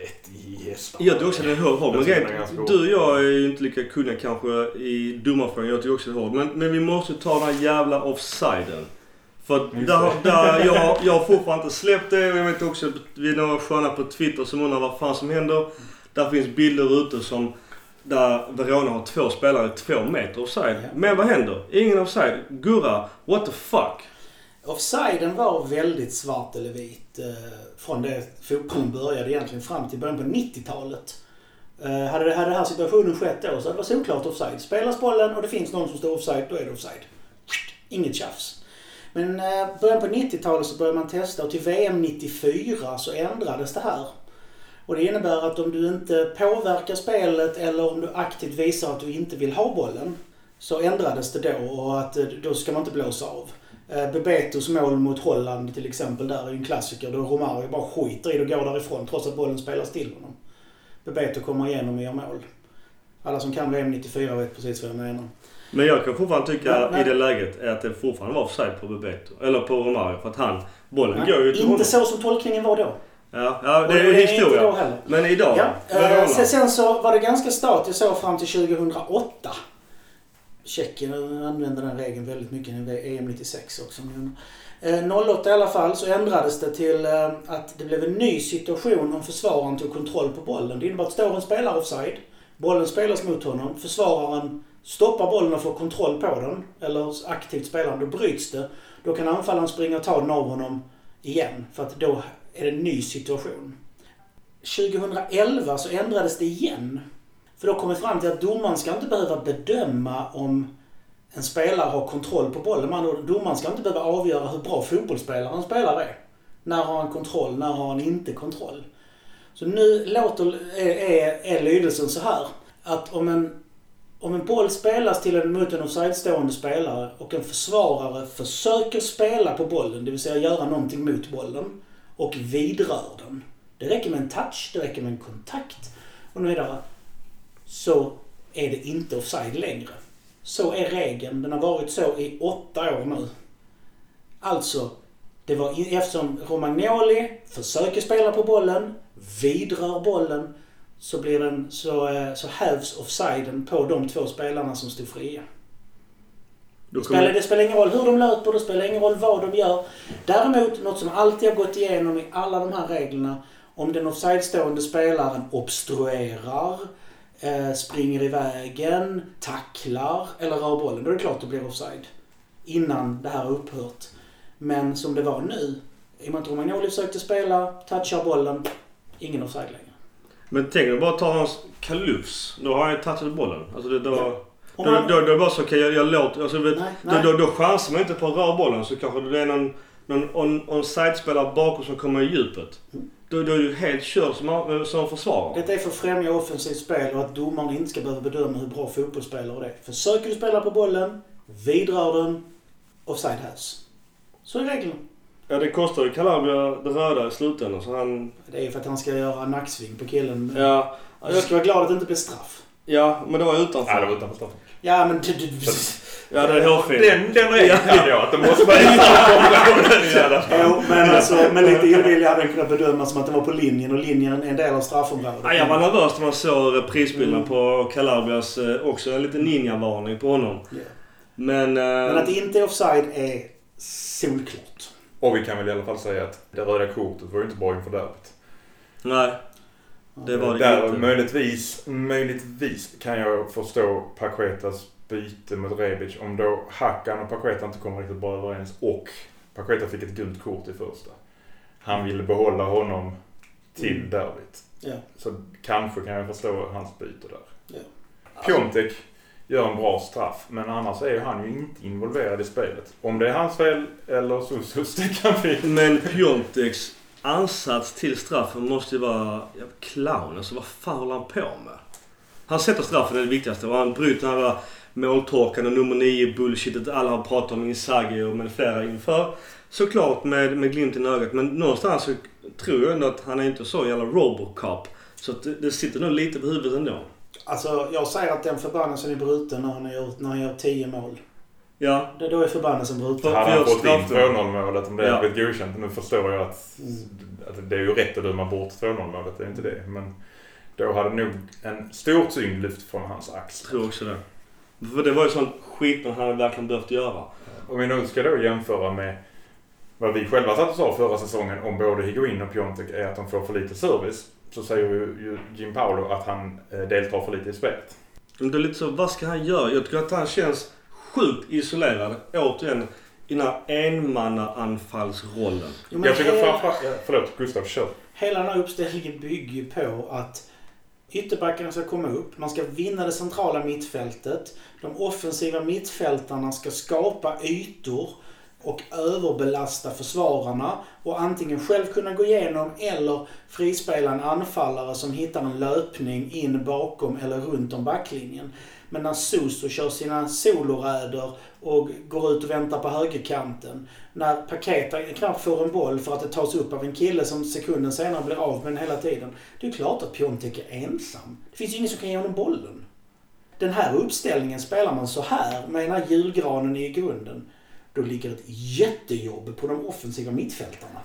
Rätt i hästar. Jag tycker också är hård. Men Jag grejen- den är hård. du och jag är ju inte lika kunniga kanske i domarfrågan. Jag tycker också det är hård. Men, men vi måste ta den här jävla offsiden. För att där, där, jag, jag har fortfarande inte släppt det. Och jag vet också att vi är några sköna på Twitter som undrar vad fan som händer. Där finns bilder ute som där Verona har två spelare två meter offside. Ja. Men vad händer? Ingen offside. Gurra, what the fuck? Offsiden var väldigt svart eller vit eh, från det fotbollen började egentligen fram till början på 90-talet. Eh, hade, det, hade den här situationen skett då så hade det varit solklart offside. Spelas bollen och det finns någon som står offside, då är det offside. Inget tjafs. Men eh, början på 90-talet så började man testa och till VM 94 så ändrades det här. Och det innebär att om du inte påverkar spelet eller om du aktivt visar att du inte vill ha bollen så ändrades det då och att eh, då ska man inte blåsa av. Eh, Bebetos mål mot Holland till exempel, där är ju en klassiker. Då Romario bara skiter i det och går därifrån trots att bollen spelas till honom. Bebeto kommer igenom och gör mål. Alla som kan VM 94 vet precis vad jag menar. Men jag kan fortfarande tycka Nej, nej. i det läget är att det fortfarande var offside på Bebeto. Eller på Romario. För att han, bollen Nej, går ju till honom. inte så som tolkningen var då. Ja, ja det är historia. Men idag, Ja, eh, sen, sen så var det ganska statiskt så fram till 2008. Tjeckien använde den regeln väldigt mycket i EM 96 också. Eh, 08 i alla fall så ändrades det till eh, att det blev en ny situation om försvararen tog kontroll på bollen. Det innebär att står en spelare offside, bollen spelas mot honom, försvararen stoppar bollen och får kontroll på den, eller aktivt spelar den, då bryts det. Då kan anfallaren springa och ta den av honom igen, för att då är det en ny situation. 2011 så ändrades det igen. För då kom vi fram till att domaren ska inte behöva bedöma om en spelare har kontroll på bollen. Man, domaren ska inte behöva avgöra hur bra fotbollsspelare en spelare är. När har han kontroll, när har han inte kontroll? Så nu låter, är, är, är lydelsen så här. Att om en, om en boll spelas till en mot en offside-stående spelare och en försvarare försöker spela på bollen, det vill säga göra någonting mot bollen, och vidrör den. Det räcker med en touch, det räcker med en kontakt och nu vidare. Så är det inte offside längre. Så är regeln. Den har varit så i åtta år nu. Alltså, det var eftersom Romagnoli försöker spela på bollen, vidrör bollen, så, blir den, så, eh, så hävs offsiden på de två spelarna som stod fria. Det spelar, det spelar ingen roll hur de löper, det spelar ingen roll vad de gör. Däremot, något som alltid har gått igenom i alla de här reglerna, om den offside-stående spelaren obstruerar, eh, springer i vägen, tacklar eller rör bollen, då är det klart det blir offside. Innan det här har upphört. Men som det var nu, i och med att Romagnoli försökte spela, touchar bollen, ingen offside längre. men tänk dig bara ta hans kalufs. Då har han ju touchat bollen. Alltså det, då, Ja. Om då, man- då, då, är det bara så, okej jag, jag låter... Alltså, vet, Nej, då, nej. då, då chansar man inte på att röra bollen så kanske det är någon, någon on, onside-spelare bakom som kommer i djupet. Då, då är du helt körd som, som försvarare. Detta är för att främja offensivt spel och att domaren inte ska behöva bedöma hur bra fotbollsspelare det är. Försöker du spela på bollen, vidrör den, offside hävs. Så är reglerna. Ja, det kostar ju Calabria det röda i slutändan så han... Det är för att han ska göra nacksving på killen. Ja, Du ska vara glad att det inte blir straff. Ja, men det var utanför. Ja, det var utanför straffen. Ja, men... Du, du, Ja, det är hårfint. Den, den regeln kan jag. Att det måste vara området i alla fall. jo, men alltså med lite illvilja hade den kunnat bedömas som att den var på linjen och linjen är en del av straffområdet. Ja, jag var nervös när man såg reprisbilden på Calabrias. eh, Också en liten ninja-varning på honom. Ja. Men... eh, Men att det inte är offside är solklart. Och vi kan väl i alla fall säga att det röda kortet var ju inte bra inför derbyt. Nej, det var det Där inte. möjligtvis, möjligtvis kan jag förstå Paquetas byte mot Rebic om då Hakan och Paqueta inte kommer riktigt bra överens och Paqueta fick ett gult kort i första. Han ville behålla honom till Mm. derbyt. Ja. Så kanske kan jag förstå hans byte där. Ja. Piontek gör en bra straff men annars är han ju inte involverad i spelet. Om det är hans fel eller Sosos, det kan vi... Men Piontex ansats till straffen måste ju vara ja, clown. Alltså vad fan håller han på med? Han sätter straffen, det är det viktigaste. Och han bryter den här måltorkan och nummer nio bullshitet alla har pratat om Inzaghi och med flera inför. Såklart med, med glimten i ögat. Men någonstans så tror jag ändå att han är inte så jävla Robocop. Så att det, det sitter nog lite på huvudet ändå. Alltså, jag säger att den förbannelsen är bruten när han gör, när han gör 10 mål. Ja, Det, då är förbannelsen bruten. För- Hade han fått in straff då? 2-0 målet om det Ja. hade blivit godkänt. Nu förstår jag att, att det är ju rätt att döma bort 2-0 målet. Det är inte det. Men då hade nog en stor tyngd lyft från hans axlar. tror också det. För det var ju sånt skit man hade verkligen behövt göra. Om vi nu ska då jämföra med vad vi själva satt och sa förra säsongen om både Higuain och Piontek är att de får för lite service. Så säger ju Jim Paolo att han eh, deltar för lite i spelet. Men det är lite så, vad ska han göra? Jag tycker att han känns sjukt isolerad. Återigen, i den här enmannaanfallsrollen. Jo, Jag tycker hela, framförallt... ja, Förlåt, Gustav, kör. hela den här uppställningen bygger ju på att ytterbackarna ska komma upp. Man ska vinna det centrala mittfältet. De offensiva mittfältarna ska skapa ytor och överbelasta försvararna och antingen själv kunna gå igenom eller frispela en anfallare som hittar en löpning in bakom eller runt om backlinjen. Men när Soso kör sina soloräder och går ut och väntar på högerkanten. När Paketa knappt får en boll för att det tas upp av en kille som sekunden senare blir av med den hela tiden. Det är klart att Piontek är ensam. Det finns ju ingen som kan ge honom bollen. Den här uppställningen spelar man så här med den här julgranen i grunden. Då ligger ett jättejobb på de offensiva mittfältarna.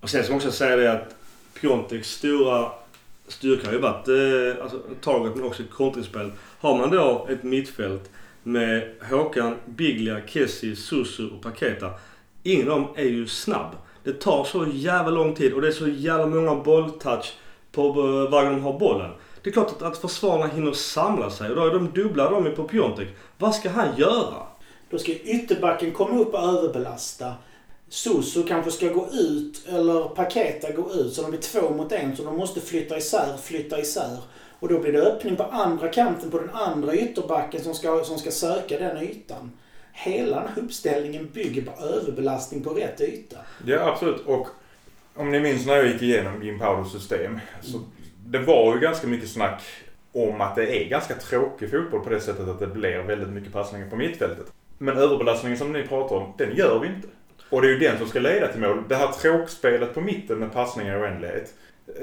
Och sen ska man också säga det att Pionteks stora styrka har ju varit eh, alltså, taget men också kontringsspel. Har man då ett mittfält med Håkan, Biglia, Kessie, Susu och Paketa. Ingen av dem är ju snabb. Det tar så jävla lång tid och det är så jävla många bolltouch på eh, varje de har bollen. Det är klart att, att försvararna hinner samla sig och då är de dubbla de är på Piontek. Vad ska han göra? Då ska ytterbacken komma upp och överbelasta. Soso kanske ska gå ut eller Paketa gå ut så de blir två mot en så de måste flytta isär, flytta isär. Och då blir det öppning på andra kanten på den andra ytterbacken som ska, som ska söka den ytan. Hela den här uppställningen bygger på överbelastning på rätt yta. Ja, absolut. Och om ni minns när jag gick igenom Jim Paulos system. Så det var ju ganska mycket snack om att det är ganska tråkig fotboll på det sättet att det blir väldigt mycket passningar på mittfältet. Men överbelastningen som ni pratar om, den gör vi inte. Och det är ju den som ska leda till mål. Det här tråkspelet på mitten med passningar i oändlighet.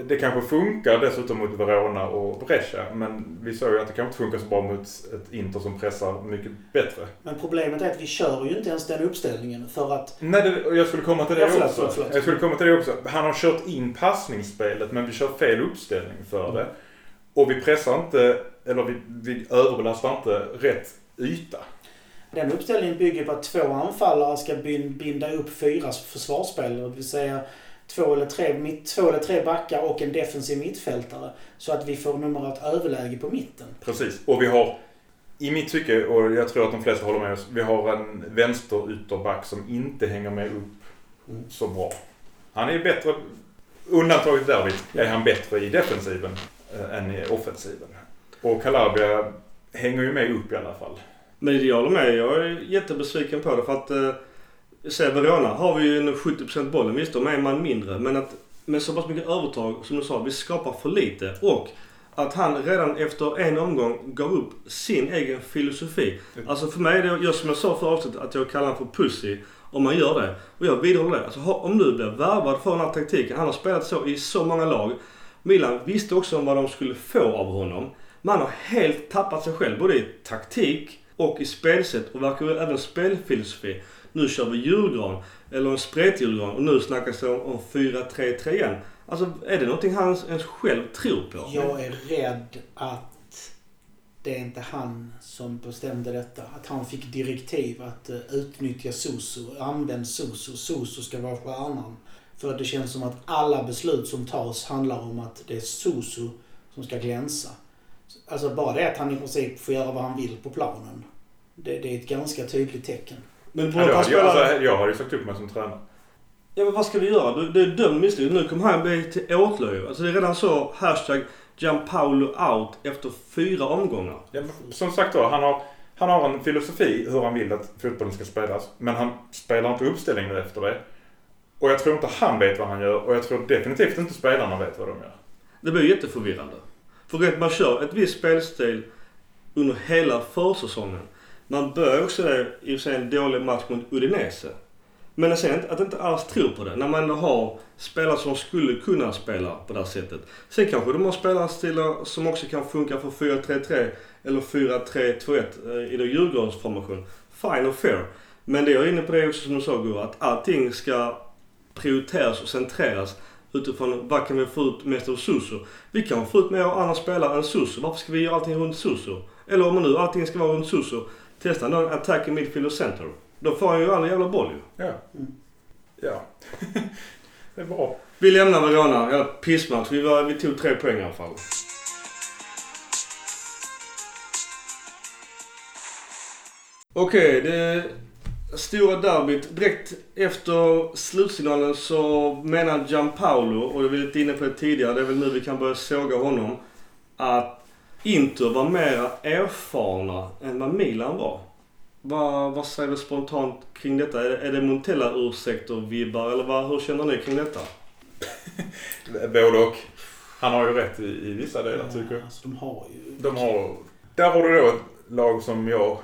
Det kanske funkar dessutom mot Verona och Brescia. Men vi såg ju att det kanske inte funkar så bra mot ett Inter som pressar mycket bättre. Men problemet är att vi kör ju inte ens den uppställningen för att Nej, det, jag skulle komma till det Ja, förlåt, också. förlåt, förlåt. Jag skulle komma till det också. Han har kört in passningsspelet men vi kör fel uppställning för det. Och vi pressar inte, eller vi, vi överbelastar inte rätt yta. Den uppställningen bygger på att två anfallare ska binda upp fyra försvarsspelare. Det vill säga två eller, tre, två eller tre backar och en defensiv mittfältare. Så att vi får numerärt överläge på mitten. Precis. Och vi har, i mitt tycke, och jag tror att de flesta håller med oss, vi har en vänster ytterback som inte hänger med upp Mm. så bra. Han är bättre, undantaget därvid, är han bättre i defensiven eh, än i offensiven. Och Calabria hänger ju med upp i alla fall. Men jag håller med. Jag är jättebesviken på det för att... Eh, se Verona har vi ju en 70% bollen. Visst, de är en man mindre. Men att med så pass mycket övertag, som du sa, vi skapar för lite. Och att han redan efter en omgång gav upp sin egen filosofi. Alltså för mig är det, jag som jag sa förra avsnittet, att jag kallar honom för pussy. Om man gör det. Och jag vidhåller det. Alltså, om du blir värvad för den här taktiken. Han har spelat så i så många lag. Milan visste också om vad de skulle få av honom. Man har helt tappat sig själv både i taktik och i spelsätt och verkar även spelfilosofi. Nu kör vi julgran, eller en spretjulgran och nu snackas det om, om 4-3-3 igen. Alltså är det någonting han ens själv tror på? Jag är rädd att det är inte han som bestämde detta. Att han fick direktiv att eh, utnyttja Soso, Använd Soso, Soso ska vara stjärnan. För det känns som att alla beslut som tas handlar om att det är Soso som ska glänsa. Alltså bara det att han i princip får göra vad han vill på planen. Det, det är ett ganska tydligt tecken. Men Ja, borde jag, han jag, spela... alltså, jag har ju sagt upp mig som tränare. Ja men vad ska vi göra? Det- Det är dömd misslyckad. Nu kommer han bli till åtlöje. Alltså det är redan så hashtag Gianpaolo out efter fyra omgångar. Ja, som sagt då, han har, han har en filosofi hur han vill att fotbollen ska spelas. Men han spelar inte uppställningen efter det. Och jag tror inte han vet vad han gör och jag tror definitivt inte spelarna vet vad de gör. Det blir jätteförvirrande. För vet, man kör ett visst spelstil under hela försäsongen. Man börjar också det i och för sig en dålig match mot Udinese. Men sen att inte alls tro på det. När man ändå har spelare som skulle kunna spela på det här sättet. Sen kanske de har spelarstilar som också kan funka för 4-3-3 eller 4-3-2-1 eh, i då Djurgårdens Fine och fair. Men det jag är inne på det också som du sa Gurra, att allting ska prioriteras och centreras utifrån vad kan vi få ut mest av Suso. Vi kan få ut mer av andra spelare än Suso. Varför ska vi göra allting runt Suso? Eller om man nu allting ska vara runt Suso, testa en attack i midfield och center. Då får han ju all jävla boll ju. Ja. Ja. det är bra. Vi lämnar Verona. Ja, pissmatch. Vi, var, vi tog tre poäng i alla fall. Okej, det stora derbyt. Direkt efter slutsignalen så menar Gianpaolo, och jag var lite inne på det tidigare, det är väl nu vi kan börja såga honom, att Inter var mer erfarna än vad Milan var. Vad, vad säger du spontant kring detta? Är, är det Montella-ursäkter-vibbar eller vad, hur känner ni kring detta? Både och. Han har ju rätt i, i vissa delar tycker jag. Alltså, de har ju... De har... Där har du då ett lag som jag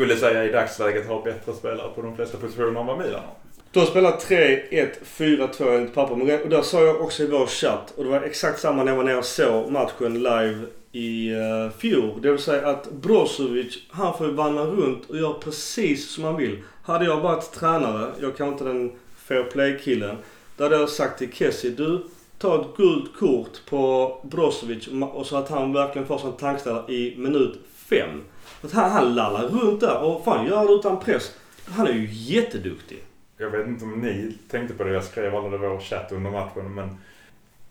skulle säga i dagsläget har bättre spelare på de flesta positioner än vad Milan har. De spelar 3-1, 4-2 enligt papper. Och där sa jag också i vår chatt, och det var exakt samma när jag var nere och såg matchen live i uh, fjol. Det vill säga att Brozovic, han får ju vandra runt och göra precis som han vill. Hade jag varit tränare, jag kan inte den fair play-killen, då hade jag sagt till Kessie, du, ta ett gult kort på Brozovic och så att han verkligen får sin tankställare i minut fem. Att han, han lallar runt där och fan gör det utan press. Han är ju jätteduktig. Jag vet inte om ni tänkte på det. Jag skrev aldrig vår chatt under matchen. Men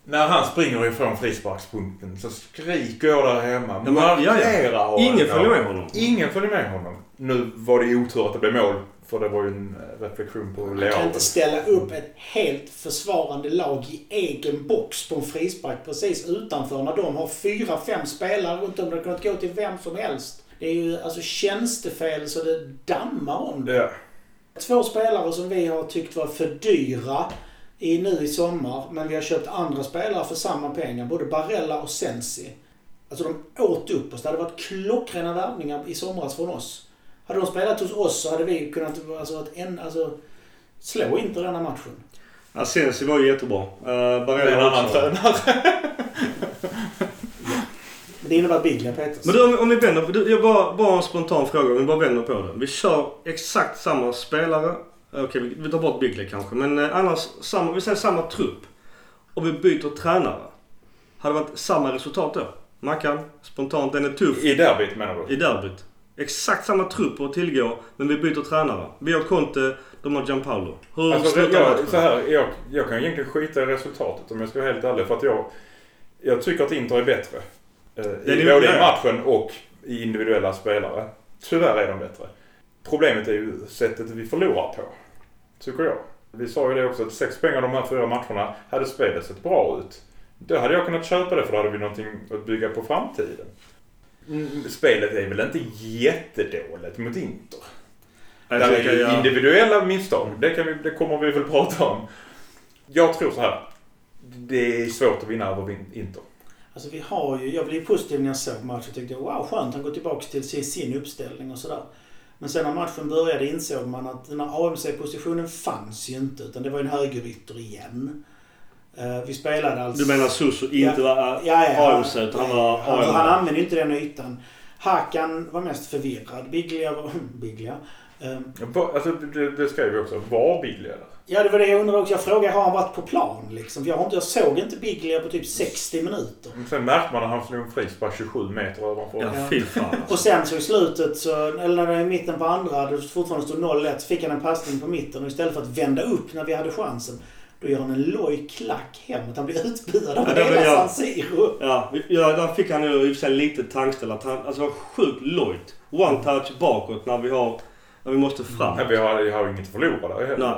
när han springer ifrån frisparkspunkten så skriker jag där hemma. Ja, men- ja, ja. Markera. Ingen följer med honom. Ingen följer med honom. Nu var det otur att det blev mål. För det var ju en eh, reflektion på Man kan Leao. inte ställa upp ett helt försvarande lag i egen box på en frispark precis utanför när de har fyra, fem spelare runt om. Det kunnat gå till vem som helst. Det är ju alltså tjänstefel så det dammar om det. Ja. Två spelare som vi har tyckt var för dyra i, nu i sommar, men vi har köpt andra spelare för samma pengar. Både Barella och Sensi. Alltså de åt upp oss. Det hade varit klockrena värvningar i somras från oss. Hade de spelat hos oss så hade vi kunnat alltså, att en, alltså, slå inte denna matchen. Asensi var ju jättebra. Uh, Barella en annan tränare. Men det innebär Biglia petas. Men du, om, om vi vänder på det. Jag bara, bara en spontan fråga. Om vi bara vänder på det. Vi kör exakt samma spelare. Okej, vi, vi tar bort Bigley kanske. Men eh, annars, samma, vi säger samma trupp. Och vi byter tränare. Hade det varit samma resultat då? Mackan, spontant, den är tuff. I derbyt menar du? I derbyt. Exakt samma trupp att tillgå, men vi byter tränare. Vi har Conte, de har Gianpaolo. Hur Alltså, jag, så här, jag, jag kan egentligen skita i resultatet om jag ska vara helt ärlig. För att jag, jag tycker att Inter är bättre. Eh, Det i, både i matchen och i individuella spelare. Tyvärr är de bättre. Problemet är ju sättet vi förlorar på. Tycker jag. Vi sa ju det också att sex poäng av de här fyra matcherna hade spelet sett bra ut. Då hade jag kunnat köpa det för då hade vi någonting att bygga på framtiden. Mm, Spelet är väl inte jättedåligt mot Inter. Jag Där är tycker ju jag- individuella misstag. Det, kan vi, det kommer vi väl prata om. Jag tror så här. Det är svårt att vinna över Inter. Alltså vi har ju, jag blev positiv när jag såg matchen. Tyckte jag, wow skönt han går tillbaka till sin uppställning och sådär. Men sen när matchen började insåg man att den här AMC-positionen fanns ju inte. Utan det var en högerytter igen. Eh, vi spelade alltså... Du menar Suso inte var Ja, ja, AMC utan han var han, AMC? han använde ju inte den ytan. Hakan var mest förvirrad. Biglia var... Biglia? Ehm, Va- Alltså, det, det skrev vi också. Var Biglia där? Ja, det var det jag undrade också. Jag frågade, har han varit på plan liksom? För jag, har inte, jag såg inte Biglia på typ 60 minuter. Men Sen märkte man att han slog en frispark 27 meter ovanför. Ja, Ja. fy fan. Och sen så i slutet, så, eller när det är i mitten på andra, det fortfarande stod 0-1, så fick han en passning på mitten och istället för att vända upp när vi hade chansen, då gör han en loj klack hemåt. Han blir utbuad av Ja, hela. San Siro. Ja, ja, där fick han ju i och för sig lite tankställ. Att han alltså, sjukt lojt. One touch bakåt när vi har... När vi måste fram. Nej, vi har, vi har inget att förlora där heller. Nej.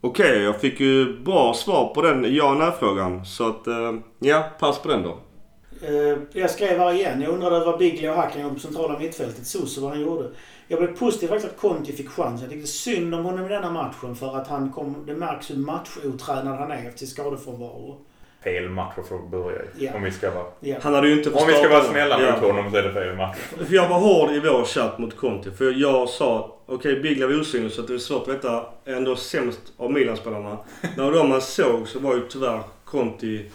Okej, jag fick ju bra svar på den ja och nej-frågan. Så att, eh, ja, pass på den då. Eh, Jag skrev här igen. Jag undrade vad Biglia och Hacken gjorde på centrala mittfältet. Soso vad han gjorde. Jag blev positiv faktiskt att Conti fick chansen. Jag tyckte synd om honom i denna matchen för att han kom... Det märks hur matchotränad han är efter skadefrånvaro. Fel match att få börja i. Ja. Om vi ska vara, Ja. Han hade ju inte om vi ska vara snälla mot honom så är det fel match. För jag var hård i vår chatt mot Conti. För jag sa okej, Biglia var osynlig så att det är svårt att veta. Ändå sämst av Milan-spelarna. När de man såg så var ju tyvärr Conti...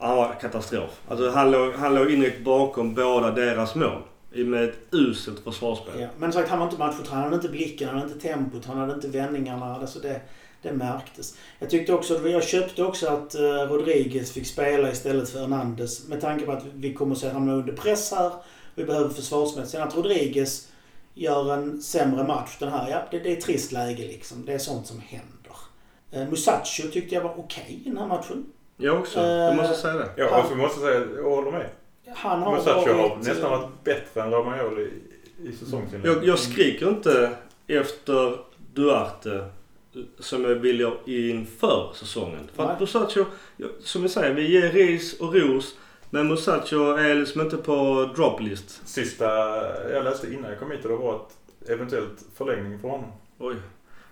Han var katastrof. Alltså han låg, han låg inrikt bakom båda deras mål. Med ett uselt försvarsspel. Ja. Men sagt, han var inte matchotränad. Han hade inte blicken, han hade inte tempot, han hade inte vändningarna. Alltså det, det märktes. Jag tyckte också, jag köpte också att eh, Rodriguez fick spela istället för Hernandez. Med tanke på att vi kommer att se hamna under press här. Vi behöver försvarsspel. Sen att Rodriguez gör en sämre match den här, ja det, det är ett trist läge liksom. Det är sånt som händer. Eh, Musacho tyckte jag var okej i den här matchen. Jag också. Jag måste säga det. Ja, Han- och så måste jag säga, jag håller med. Han har Musacho har nästan eh, varit bättre än Romagnoli i, i säsongsinledningen. Jag, jag skriker inte efter Duarte som jag vill inför säsongen. För att. Musacho, jag- som vi säger, vi ger ris och ros. Men Musacho är liksom inte på droplist. Sista jag läste innan jag kom hit, det var ett eventuellt förlängning för honom. Oj.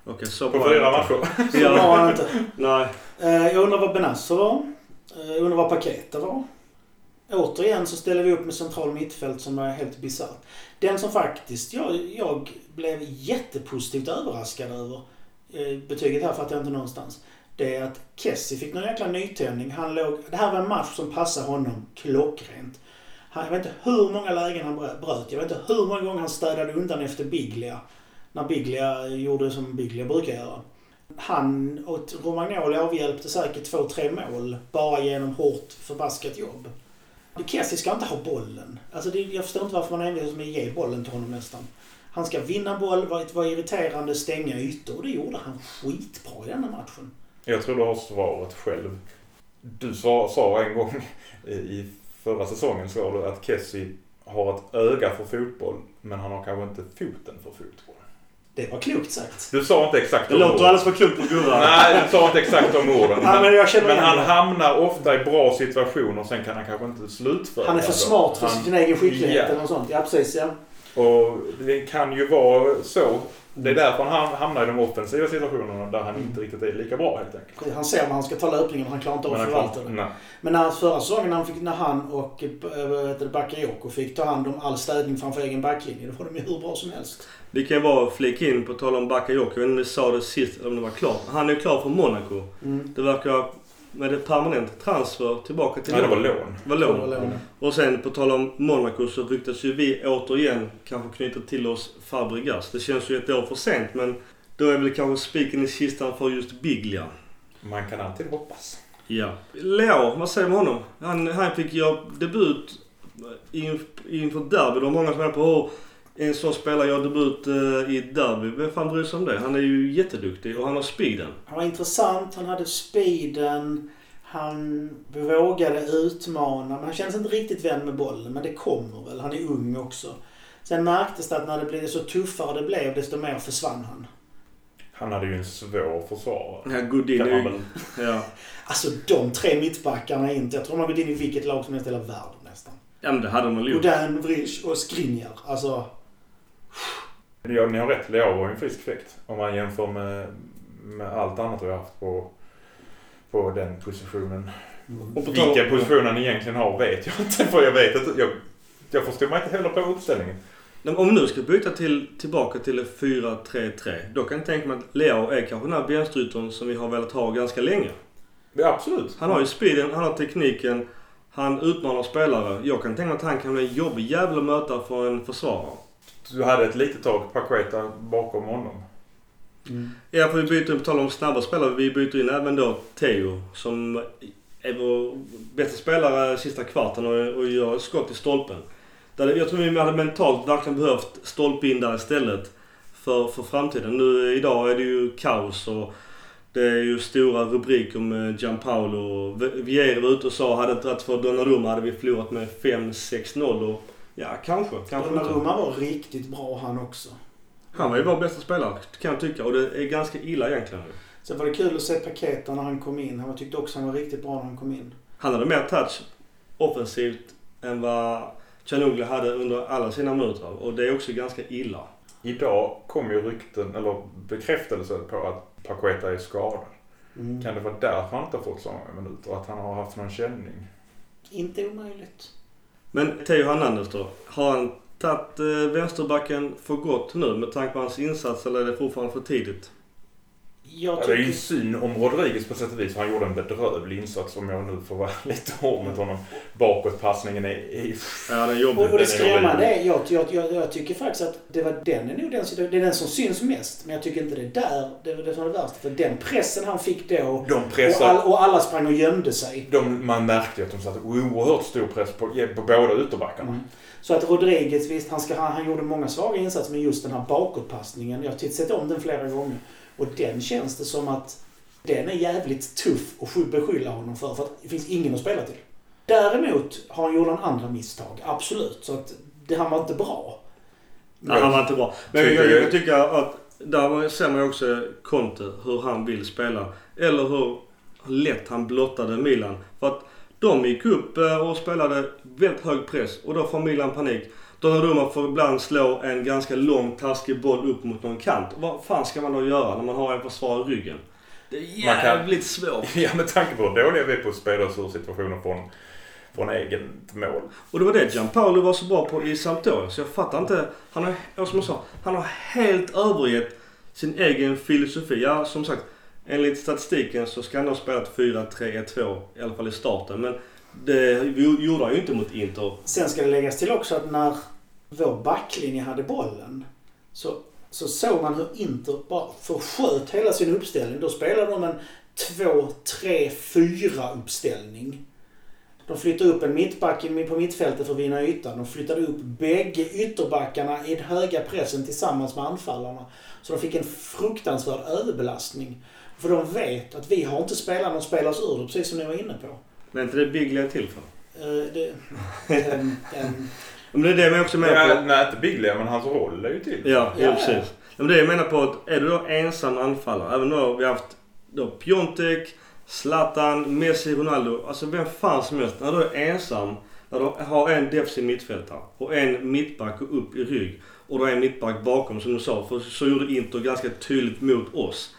Okej, så På bra. fyra matcher. Så var han inte. Nej. Eh, Jag undrar vad Benazzo var. Eh, Jag undrar vad Paketa var. Återigen så ställer vi upp med central mittfält som är helt bisarrt. Den som faktiskt jag, jag blev jättepositivt överraskad över, eh, betyget här fattar jag inte någonstans, det är att Kessie fick någon jäkla nytändning. Han låg, det här var en match som passade honom klockrent. Han, jag vet inte hur många lägen han bröt. Jag vet inte hur många gånger han städade undan efter Biglia. När Biglia gjorde som Biglia brukar göra. Han och Romagnoli avhjälpte säkert två, tre mål bara genom hårt förbaskat jobb. Kessie ska inte ha bollen. Alltså det, jag förstår inte varför man envisas med att ge bollen till honom nästan. Han ska vinna boll, vara, vara irriterande, stänga ytor. Och det gjorde han skitbra i denna matchen. Jag tror du har svaret själv. Du sa, sa en gång i- i förra säsongen sa du att Kessie har ett öga för fotboll men han har kanske inte foten för fotboll. Det var klokt sagt. Du sa inte exakt Det de låter orden. alldeles för klokt på Gurra. Nej, du sa inte exakt de orden. Men men igen han det. hamnar ofta i bra situationer sen kan han kanske inte slutföra Han är för smart för Han- sin egen skicklighet Ja. eller något sånt. Ja, precis. Ja. Och det kan ju vara så. Det är därför han hamnar i de offensiva situationerna där han inte riktigt är lika bra helt enkelt. Han ser när han ska ta löpningen han klarar inte av att förvalta nej. Men när, förra säsongen när han, fick, när han och äh, det, Bakayoko fick ta hand om all städning framför egen backlinje, då var de ju hur bra som helst. Det kan bara flika in på tal om Bakayoko. Jag vet inte om vi sa det sist eller om det var klart. Han är ju klar för Monaco. Mm. Det verkar med ett permanent transfer tillbaka till Nej, det var lån. Det var Det lån. var lån. Och sen på tal om Monaco så ryktas ju vi återigen kanske knyta till oss Fabregas. Det känns ju ett år för sent men då är väl kanske spiken i kistan för just Biglia. Man kan alltid hoppas. Ja. Leo, vad säger du om honom? Han, han fick göra debut inf- inför derby. Det var många som är på hur en sån spelare gör debut eh, i ett derby. Vem fan bryr sig om det? Han är ju jätteduktig och han har speeden. Han var intressant, han hade speeden, han vågade utmana, men han känns inte riktigt vän med bollen. Men det kommer väl, han är ung också. Sen märktes det att när det blev så tuffare det blev, desto mer försvann han. Han hade ju en svår försvarare. Ja, Godin är man ju... Ja. Alltså de tre mittbackarna är inte... Jag tror har gått in i vilket lag som helst i hela världen nästan. ja, men det hade de väl gjort. Godin, Vrich och Skriniar. Alltså... Ja, ni har rätt. Leo var ju en frisk fläkt. Om man jämför med, med allt annat vi har haft på, på den positionen. Och på tal- Vilken position han egentligen har vet jag inte. För jag vet inte. Jag, jag förstår mig inte heller på uppställningen. Om vi nu ska byta till, tillbaka till ett 4-3-3. Då kan jag tänka mig att Leo är kanske den här vänsteryttern som vi har velat ha ganska länge. Ja, absolut. Han har ju speeden, han har tekniken. Han utmanar spelare. Jag kan tänka mig att han kan bli en jobbig jävel att möta för en försvarare. Du hade ett litet tag Paqueta bakom honom. Ja, för vi byter, på tal om snabba spelare, vi byter in även då Theo som är vår bästa spelare sista kvarten och, och gör skott i stolpen. Där jag tror vi hade mentalt verkligen behövt stolpe in där istället för, för framtiden. Nu idag är det ju kaos och det är ju stora rubriker med Gianpaolo. Viera var ute och sa hade det inte varit för Donnarumma hade vi förlorat med 5-6-0 och ja, kanske. kanske. Donnarumma var riktigt bra han också. Han var ju vår bästa spelare kan jag tycka och det är ganska illa egentligen. Sen var det kul att se Paketa när han kom in. Han tyckte också han var riktigt bra när han kom in. Han hade mer touch offensivt än vad Chanugli hade under alla sina minuter. Och det är också ganska illa. Idag kom ju rykten, eller bekräftelse på att Paqueta är skadad. Mm. Kan det vara därför han inte har fått så många minuter? Att han har haft någon känning? Inte omöjligt. Men Theo Hernandez då? Har han tagit eh, vänsterbacken för gott nu med tanke på hans insats eller är det fortfarande för tidigt? Jag Ja, det är ju tycker... synd om Rodriguez på sätt och vis. Han gjorde en bedrövlig insats om jag nu får vara lite hård mot honom. Bakåtpassningen är... är Ja, den är jobbig. Och, och det skrämmande är, jag, jag, jag, jag tycker faktiskt att det var den är nog den, det är den som syns mest. Men jag tycker inte det är där det är det det värsta. För den pressen han fick då De och, pressar... all, och alla sprang och gömde sig. De, man märkte ju att de satte oerhört stor press på, på båda ytterbackarna. Mm. Så att Rodriguez, visst han, ska, han, han gjorde många svaga insatser men just den här bakåtpassningen. Jag har sett om den flera gånger. Och den känns det som att den är jävligt tuff att beskylla honom för. För att det finns ingen att spela till. Däremot har han gjort en andra misstag. Absolut. Så att det, han var inte bra. Nej, han var inte bra. Men jag, Tycker jag, jag tycker att där ser man ju också Conte, hur han vill spela. Eller hur lätt han blottade Milan. För att de gick upp eh, och spelade väldigt hög press och då får Milan panik. Donnarumma får ibland slå en ganska lång taskig boll upp mot någon kant. Vad fan ska man då göra när man har en försvarare i ryggen? Det är Man kan- jävligt svårt. Ja, med tanke på hur dåliga vi är på att spela oss ur situationer från, från eget mål. Och det var det Gianpaolo var så bra på i Sampdoria. Så jag fattar inte. Han har, som jag sa, han har helt övergett sin egen filosofi. Ja, som sagt. Enligt statistiken så ska han ha spelat 4-3-1-2 i alla fall i starten. Men det gjorde han ju inte mot Inter. Sen ska det läggas till också att när vår backlinje hade bollen så, så såg man hur Inter bara försköt hela sin uppställning. Då spelade de en 2-3-4 uppställning. De flyttade upp en mittback på mittfältet för att vinna ytan. De flyttade upp bägge ytterbackarna i den höga pressen tillsammans med anfallarna. Så de fick en fruktansvärd överbelastning. För de vet att vi har inte spelat någon spelare oss ur det, precis som ni var inne på. Men inte det Biglia till för. Eh, det, ehm, ehm, Men det är det jag också menar på. Nej, inte Biglia, men hans roll är ju till. Ja, Ja, ja, ja. precis. Men det jag menar på att är du då ensam anfallare, även då vi har haft då Piontek, Zlatan, Messi, Ronaldo. Alltså vem fan som helst. När du är ensam, när du har en defensiv mittfältare och en mittback och upp i rygg och då är en mittback bakom som du sa. För så gjorde Inter ganska tydligt mot oss.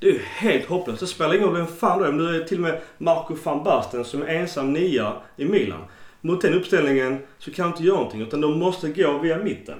Det är ju helt hopplöst. Det spelar ingen roll vem fan du är. Om du är till och med Marco van Basten som är ensam nia i Milan. Mot den uppställningen så kan du inte göra någonting utan de måste gå via mitten.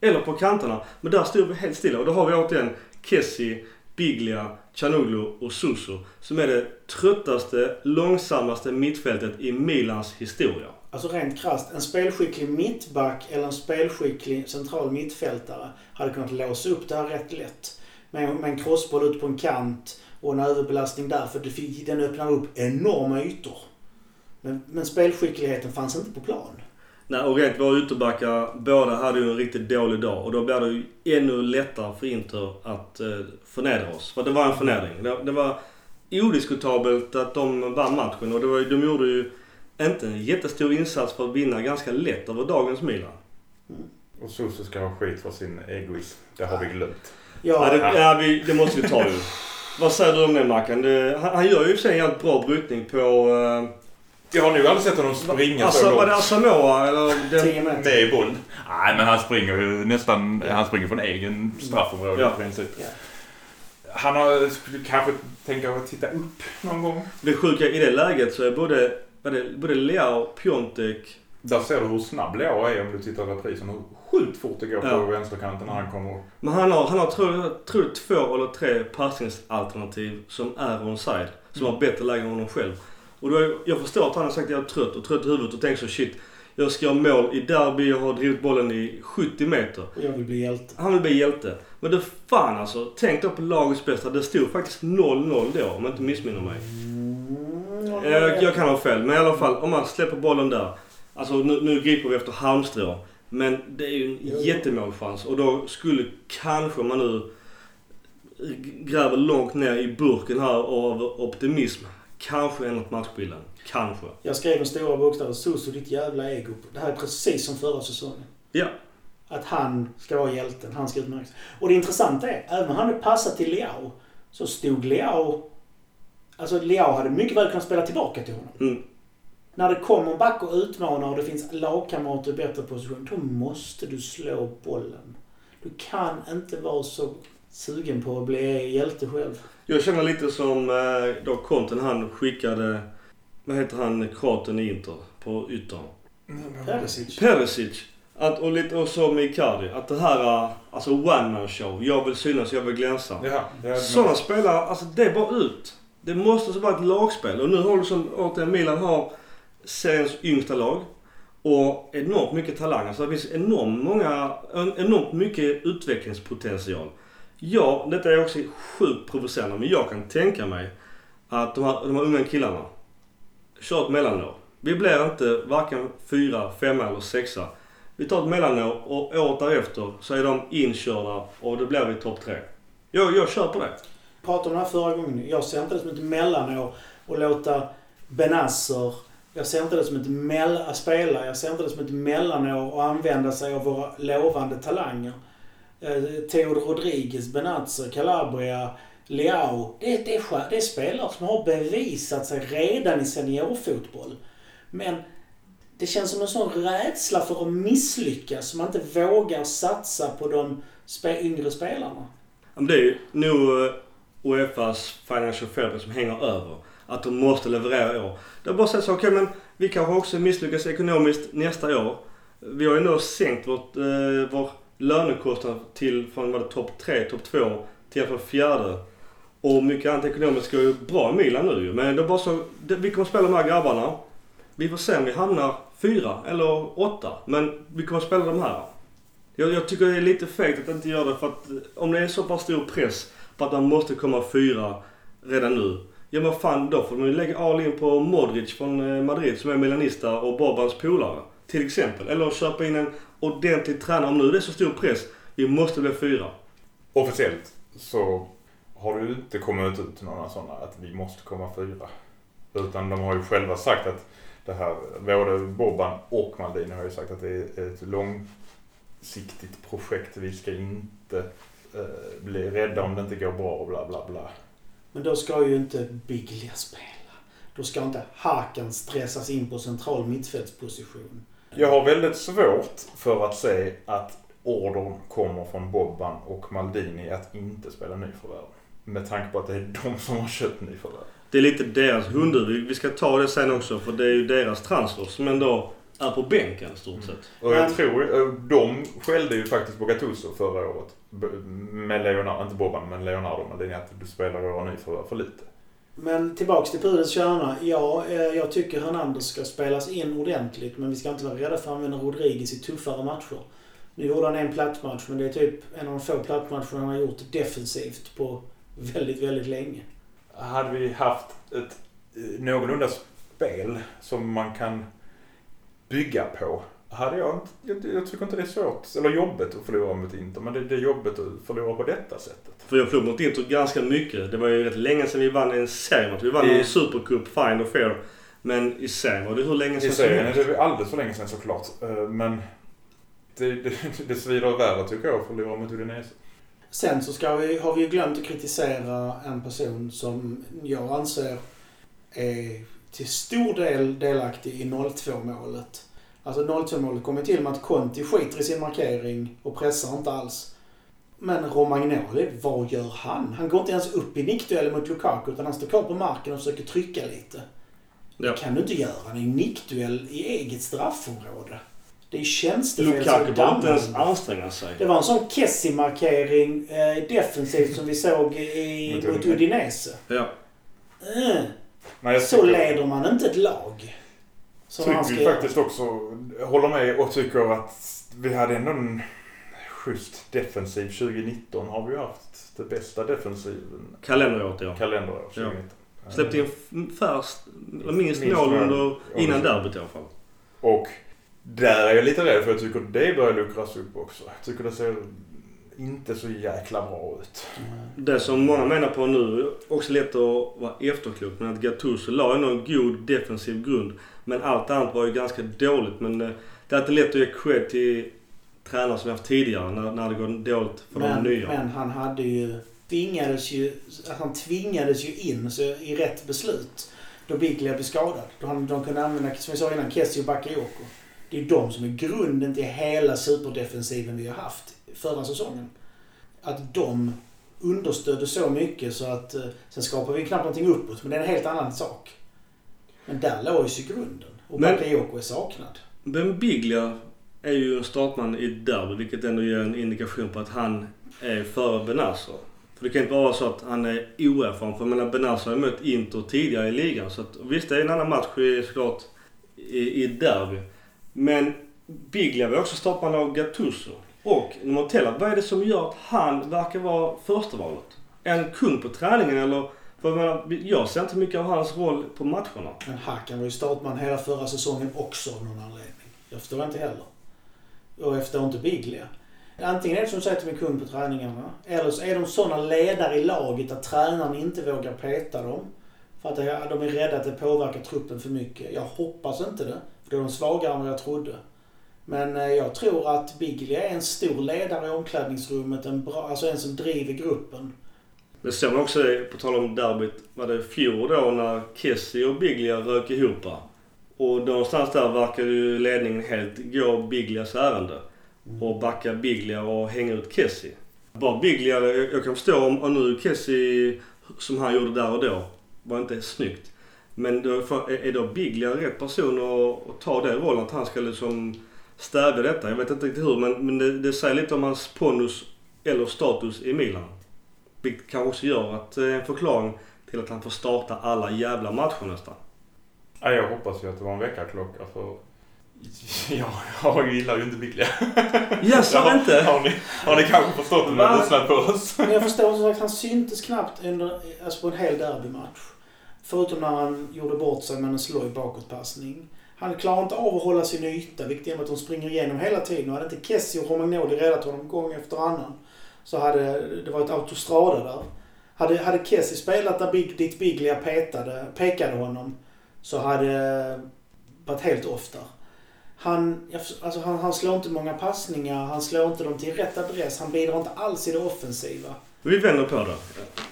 Eller på kanterna. Men där stod vi helt stilla och då har vi återigen Kessi, Biglia, Chanoglu och Suso. Som är det tröttaste, långsammaste mittfältet i Milans historia. Alltså rent krasst, en spelskicklig mittback eller en spelskicklig central mittfältare hade kunnat låsa upp det här rätt lätt. Med, med en crossboll ut på en kant och en överbelastning där för det, fick- den öppnar upp enorma ytor. Men, men spelskickligheten fanns inte på plan. Nej, och rent våra ytterbackar, båda hade ju en riktigt dålig dag. Och då blir det ju ännu lättare för Inter att eh, förnedra oss. För det var en förnedring. Det, det var odiskutabelt att de vann matchen. Och det var, ju- de gjorde ju inte en jättestor insats för att vinna ganska lätt över dagens Milan. Och Suso ska ha skit för sin egoism. Det har vi glömt. Ja, Ja, det, ja, vi, det måste vi ta ju. Vad säger du om det Mackan? Han, han gör ju i och för sig en jävligt bra brytning på... Eh, Jag har nog aldrig sett honom springa så alltså, var det långt Asamoah eller? Den, 10 meter. med boll. Nej, men han springer ju nästan... Han springer från egen straffområde Ja. i princip. Ja. Han har, kanske tänka att titta upp någon gång. Det sjuka i det läget så är både, både, både Leao, Piontek Där ser du hur snabb Leao är om du tittar på reprisen. Hur sjukt fort det går på Ja. vänsterkanten när han kommer. Men han har, han har tror, jag tror två eller tre passningsalternativ som är onside. Som har bättre läge än honom själv. Och då, är- jag förstår att han har sagt att jag är trött och trött i huvudet och tänker så shit. Jag ska göra mål i derby, jag har drivit bollen i 70 meter. Jag vill bli hjälte. Han vill bli hjälte. Men det fan alltså. Tänk då på lagets bästa. Det stod faktiskt 0-0 då om jag inte missminner mig. Mm, Jag, jag kan ha fel, men i alla fall om man släpper bollen där. Alltså nu, nu griper vi efter halmstrå. Men det är ju en Jo. jättemålchans och då skulle kanske man nu gräver långt ner i burken här av optimism. Kanske ändrat matchbilden. Kanske. Jag skrev med stora bokstäver Suso ditt jävla ego. Det här är precis som förra säsongen. Ja. Att han ska vara hjälten. Han ska utmärka sig. Och det intressanta är, även om han hade passat till Leao, så stod Leao... Alltså Leao hade mycket väl kunnat spela tillbaka till honom. Mm. När det kommer en back och utmanar och det finns lagkamrater i bättre position, då måste du slå bollen. Du kan inte vara så sugen på att bli hjälte själv. Jag känner lite som eh, då Conten han skickade, vad heter han, kroaten i Inter på yttern? Perisic. Perisic. Att, och lite och så med Icardi. Att det här, eh, alltså one man show. Jag vill synas, jag vill glänsa. Ja, ja, Sådana spelare, alltså det är bara ut. Det måste så vara ett lagspel. Och nu har du som återigen Milan har seriens yngsta lag. Och enormt mycket talang. Alltså det finns enormt många, enormt mycket utvecklingspotential. Ja, detta är också sjukt provocerande men jag kan tänka mig att de här, de här unga killarna kör ett mellanår. Vi blir inte varken fyra, femma eller sexa. Vi tar ett mellanår och året därefter så är de inkörda och då blir vi topp tre. Jag, jag kör på det. pratade om det här förra gången. Jag ser inte det som ett mellanår och låta Benasser... Jag ser inte det som ett mellan... att spela. Jag ser inte det som ett mellanår och använda sig av våra lovande talanger. Eh, Theodor Rodriguez, Benazzo, Calabria, Leao. Det, är- det, är, det är spelare som har bevisat sig redan i seniorfotboll. Men det känns som en sån rädsla för att misslyckas. som Man inte vågar satsa på de spe, yngre spelarna. Det är ju nog eh, Uefas Financial Fair som hänger över. Att de måste leverera i år. Det är bara att säga så, okej men vi kanske också misslyckas ekonomiskt nästa år. Vi har ju nu sänkt vårt, eh, vår lönekostnad till från vad det topp 3, topp 2 till i alla fall fjärde. Och mycket annat ekonomiskt går ju bra i Milan nu ju. Men det är bara så, det, vi kommer spela de här grabbarna. Vi får se om vi hamnar fyra eller åtta. Men vi kommer spela de här. Jag, jag tycker det är lite fegt att inte göra det för att eh, om det är så pass stor press på att man måste komma fyra redan nu. Ja men fan då får man ju lägga all in på Modric från eh, Madrid som är milanista och Bobans polare. Till exempel. Eller köpa in en ordentlig tränare om nu det är så stor press. Vi måste bli fyra. Officiellt så har det ju inte kommit ut några sådana att vi måste komma fyra. Utan de har ju själva sagt att det här, både Bobban och Maldini har ju sagt att det är ett långsiktigt projekt. Vi ska inte eh, bli rädda om det inte går bra och bla bla bla. Men då ska ju inte Biglia spela. Då ska inte Hakan stressas in på central mittfältsposition. Jag har väldigt svårt för att se att ordern kommer från Bobban och Maldini att inte spela nyförvärv. Med tanke på att det är de som har köpt nyförvärv. Det är lite deras hundhuvud. Vi- Vi ska ta det sen också för det är ju deras transfer som ändå är på bänken i stort sett. Och jag Men- tror, eh, de skällde ju faktiskt på Gattuso förra året. Med Leonardo, inte Bobban, men Leonardo Maldini att du spelar våra nyförvärv för lite. Men tillbaks till pudelns kärna. Ja, eh, jag tycker Hernandez ska spelas in ordentligt. Men vi ska inte vara rädda för att använda Rodriguez i tuffare matcher. Nu gjorde han en plattmatch, men det är typ en av de få plattmatcherna han har gjort defensivt på väldigt, väldigt länge. Hade vi haft ett eh, någorlunda spel som man kan bygga på. Hade jag inte, jag, jag tycker inte det är svårt, eller jobbigt att förlora mot Inter, men det, det är jobbigt att förlora på detta sättet. För jag förlorade mot Inter ganska mycket. Det var ju rätt länge sedan vi vann en seriematch. Vi vann I- en supercup, fine och fair. Men i serien var det hur länge I sedan som serien är helst. det alldeles för länge sedan såklart. Eh, Men det, det, det svider värre tycker jag att förlora mot Udinese. Sen så ska vi, har vi ju glömt att kritisera en person som jag anser är till stor del delaktig i 0-2 målet. Alltså 0-2 målet kommer till med att Conti skiter i sin markering och pressar inte alls. Men Romagnoli, vad gör han? Han går inte ens upp i nickduellen mot Lukaku utan han står kvar på marken och försöker trycka lite. Ja. Det kan du inte göra. Det är en nickduell i eget straffområde. Det är tjänstefel Lukaku behöver inte ens anstränga sig. Det var en sån Kessie-markering eh, defensivt som vi såg i, Mot Udinese. Ja. Eh, Jag så tycker- leder man inte ett lag. Som tycker ska ju göra. faktiskt också, håller med och tycker att vi hade ändå en schysst defensiv. 2019 har vi haft det bästa defensiven Kalenderåret ja. kalenderår. 2019. Släppte in färst, minst Minst mål under, innan Ja, derbyt i alla fall. Och där är jag lite rädd för jag tycker det börjar luckras upp också. Jag tycker det ser inte så jäkla bra ut. Det som många menar på nu, också lätt att vara efterklok, men att Gattuso la ändå en god defensiv grund. Men allt annat var ju ganska dåligt. Men eh, det är inte lätt att ge cred till tränare som vi haft tidigare när, när det går dåligt för Men, de nya. men han hade ju... Tvingades ju, han tvingades ju in så, i rätt beslut då Biglia blev skadad. Då han, de kunde använda, som vi sa innan, Kessie och Bakayoko. Det är de som är grunden till hela superdefensiven vi har haft förra säsongen. Att de understödde så mycket så att... eh, Sen skapar vi knappt någonting uppåt, men det är en helt annan sak. Men där låg ju grunden. Och Men- Bakayoko är saknad. Ben Biglia är ju en startman i derby, vilket ändå ger en indikation på att han är före Benazzo. För det kan inte vara så att han är oerfaren. För jag menar, Benazzo har ju mött Inter tidigare i ligan. Så att, visst, det är en annan match i, såklart i, i derby. Men Biglia var också startman av Gattuso. Och Montella, vad är det som gör att han verkar vara första valet? Är han kung på träningen eller? För jag, menar, jag ser inte mycket av hans roll på matcherna. Men Hakan var ju startman hela förra säsongen också av någon anledning. Jag förstår inte heller. Och jag förstår inte Biglia. Antingen är det som du säger att de är kung på träningarna. Eller så är de sådana ledare i laget att tränaren inte vågar peta dem. För att de är rädda att det påverkar truppen för mycket. Jag hoppas inte det. För då är de svagare än vad jag trodde. Men eh, jag tror att Biglia är en stor ledare i omklädningsrummet. En, bra, alltså en som driver gruppen. Det såg man också, på tal om derbyt, var det fjol då när Kessie och Biglia rök ihop. Och någonstans där verkar ju ledningen helt gå Biglias ärende. Och backa Biglia och hänga ut Kessie. Bara Biglia, jag kan förstå om, om nu Kessie, som han gjorde där och då, var inte snyggt. Men då, är är då Biglia rätt person att, att ta den rollen? Att han ska liksom stävja detta? Jag vet inte riktigt hur, men, men det, det säger lite om hans pondus eller status i Milan. Vilket kanske också gör att det är en förklaring till att han får starta alla jävla matcher nästan. Ja, jag hoppas ju att det var en väckarklocka för jag, jag gillar ju inte Biglia. Jag sa inte! Har ni, har ni kanske förstått det när ni har lyssnat på oss? Men jag förstår som sagt, han syntes knappt under, alltså på en hel derbymatch. Förutom när han gjorde bort sig med en sloj bakåtpassning. Han klarar inte av att hålla sin yta, vilket gör att de springer igenom hela tiden. Och hade inte Kessie och Romagnoli räddat honom gång efter annan så hade det varit autostrada där. Hade, hade Kessie spelat där Big, dit Biglia petade, pekade honom så hade det varit helt off där. Han, alltså han, han slår inte många passningar, han slår inte dem till rätt adress, han bidrar inte alls i det offensiva. Vi vänder på det.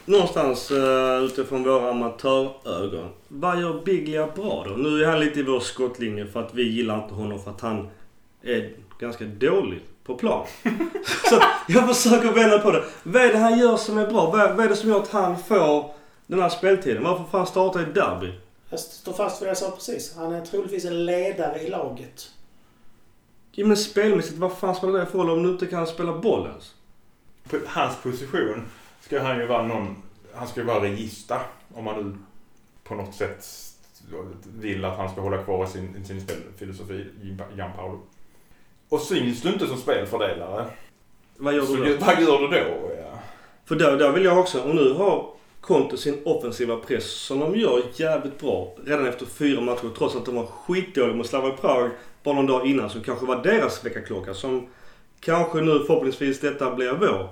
Någonstans uh, utifrån våra amatörögon. Vad gör Biglia bra då? Nu är han lite i vår skottlinje för att vi gillar inte honom för att han är ganska dålig på plan. Så jag försöker vända på det. Vad är det han gör som är bra? Vad, vad är det som gör att han får den här speltiden? Varför får han starta i derby? Jag står fast vid det jag sa precis. Han är troligtvis en ledare i laget. Ja, men spelmässigt, vad fan spelar det för roll om du inte kan spela boll ens? På hans position ska han ju vara någon... Han ska ju vara regista. Om man nu på något sätt vill att han ska hålla kvar sin, sin spelfilosofi, Gianpaolo. Och syns du inte som spelfördelare, Vad gör du då? vad gör du då? Ja. För där, där vill jag också, och nu har Conte sin offensiva press som de gör jävligt bra redan efter fyra matcher trots att de var skitdåliga mot Slavia Prag bara någon dag innan som kanske var deras väckarklocka som kanske nu förhoppningsvis detta blir vår.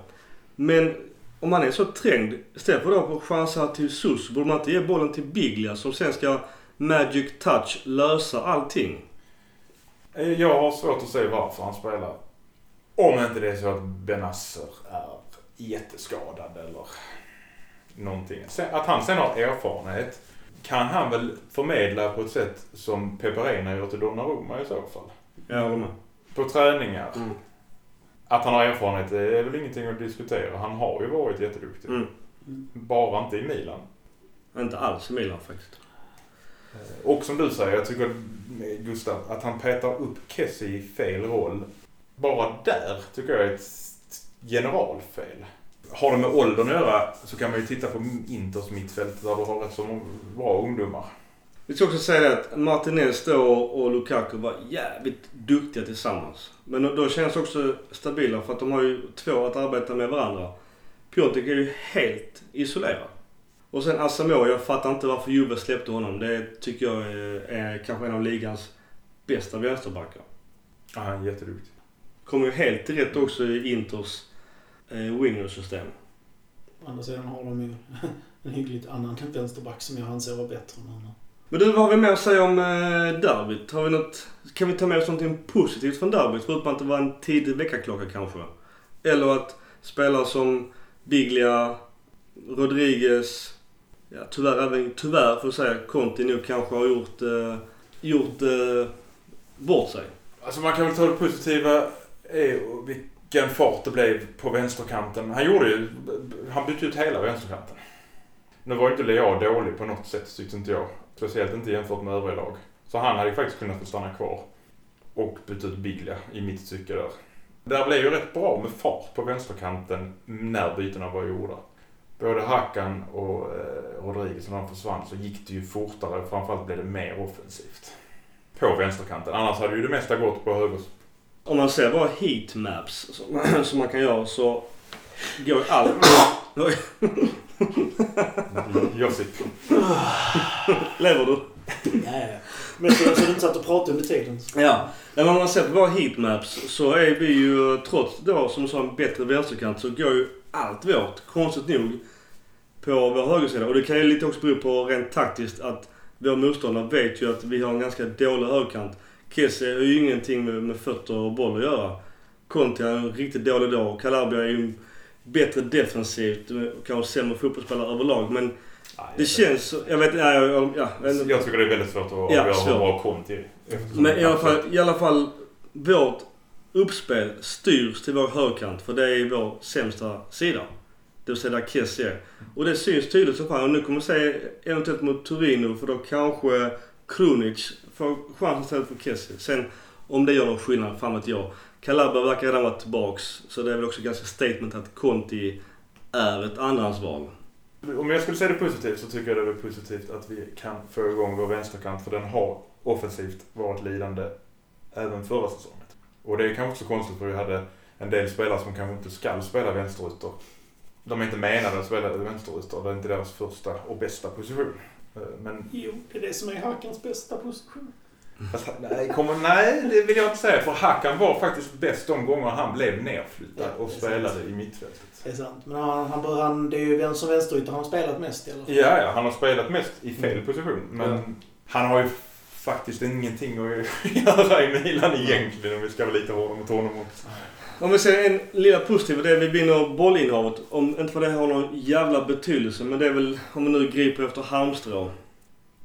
Men om man är så trängd, istället för på chanser till Sus borde man inte ge bollen till Biglia som sen ska magic touch lösa allting. Jag har svårt att se varför han spelar. Om inte det är så att Benasser är jätteskadad eller någonting. Att han sen har erfarenhet kan han väl förmedla på ett sätt som Peperena gör till Donnarumma i så fall. Jag håller med. På träningar. Mm. Att han har erfarenhet det är väl ingenting att diskutera. Han har ju varit jätteduktig. Mm. Bara inte i Milan. Inte alls i Milan faktiskt. Eh, Och som du säger, jag tycker Gustav, att han petar upp Kessie i fel roll. Bara där tycker jag är ett generalfel. Har det med åldern att göra så kan man ju titta på Inters mittfält där du har rätt så bra ungdomar. Vi ska också säga det att Martinez då och Lukaku var jävligt duktiga tillsammans. Men då känns också stabila för att de har ju två att arbeta med varandra. Piontek är ju helt isolerad. Och sen Asamoah, jag fattar inte varför Juve släppte honom. Det tycker jag är, är kanske en av ligans bästa vänsterbackar. Ja, han är jätteduktig. Kommer ju helt rätt också i Inters eh, wingersystem. Å andra sidan har de ju en hyggligt annan vänsterback som jag anser var bättre. Men... Men du, vad har vi mer att säga om eh, derbyt? Har vi något, kan vi ta med oss någonting positivt från derbyt? Förutom att det var en tidig väckarklocka kanske. Eller att spelare som Biglia, Rodriguez, ja tyvärr även, tyvärr får jag säga, Conti nu kanske har gjort, eh, gjort eh, bort sig. Alltså man kan väl ta det positiva är vilken fart det blev på vänsterkanten. Han gjorde ju, han bytte ut hela vänsterkanten. Nu var ju inte Leao dålig på något sätt tyckte inte jag. Speciellt inte jämfört med övriga lag. Så han hade ju faktiskt kunnat få stanna kvar. Och bytt ut Biglia i mitt tycke där. Där blev ju rätt bra med fart på vänsterkanten när bytena var gjorda. Både Hackan och eh, Rodriguez när de försvann så gick det ju fortare och framförallt blev det mer offensivt. På vänsterkanten. Annars hade ju det mesta gått på höger. Om man ser bara heatmaps som man kan göra så går allt... Oj, Josip. lever du? Ja, ja. Men så, så du inte satt och pratade under tiden. Ja. Men om man ser på våra heatmaps så är vi ju trots då som du sa en bättre vänsterkant så går ju allt vårt, konstigt nog, på vår högersida. Och det kan ju lite också bero på rent taktiskt att vår motståndare vet ju att vi har en ganska dålig högerkant. Kessie har ju ingenting med, med fötter och boll att göra. Conti är en riktigt dålig dag. Calabria är ju bättre defensivt och kanske sämre fotbollsspelare överlag. Men det känns... så- Jag vet ja, jag, ja, jag, tycker det är väldigt svårt att Ja, avgöra svårt. hur bra är. eftersom- Men i alla, fall, i alla fall, vårt uppspel styrs till vår högerkant för det är vår sämsta sida. Det vill säga där Kessie är. Och det syns tydligt som fan. Och nu kommer jag säga eventuellt mot Torino för då kanske Krunic får chansen istället för Kessie. Sen om det gör någon skillnad, fan vet jag. Calabria verkar redan vara tillbaks. Så det är väl också ganska statement att Conti är ett andrahandsval. Om jag skulle säga det positivt så tycker jag det är positivt att vi kan få igång vår vänsterkant för den har offensivt varit lidande även förra säsongen. Och det är kanske också konstigt för vi hade en del spelare som kanske inte ska spela vänsterytter. De är inte menade att spela vänsterytter. Det är inte deras första och bästa position. Eh, Men Jo, det är det som är Hackans bästa position. Fast, nej, kommer, nej, det vill jag inte säga. För Hackan var faktiskt bäst de gånger han blev nerflyttad Ja, och spelade i mittfältet. Det är sant. Men han, han, han, det är ju vem som vänsterytter han har spelat mest i alla fall. Ja, ja, han har spelat mest i fel position. Men Ja. han har ju faktiskt ingenting att göra i Milan egentligen om vi ska vara lite hårda mot honom också. Om vi ser en lilla positiv, det är att vi vinner bollinnehavet. Om, inte för det har någon jävla betydelse, men det är väl om vi nu griper efter halmstrå.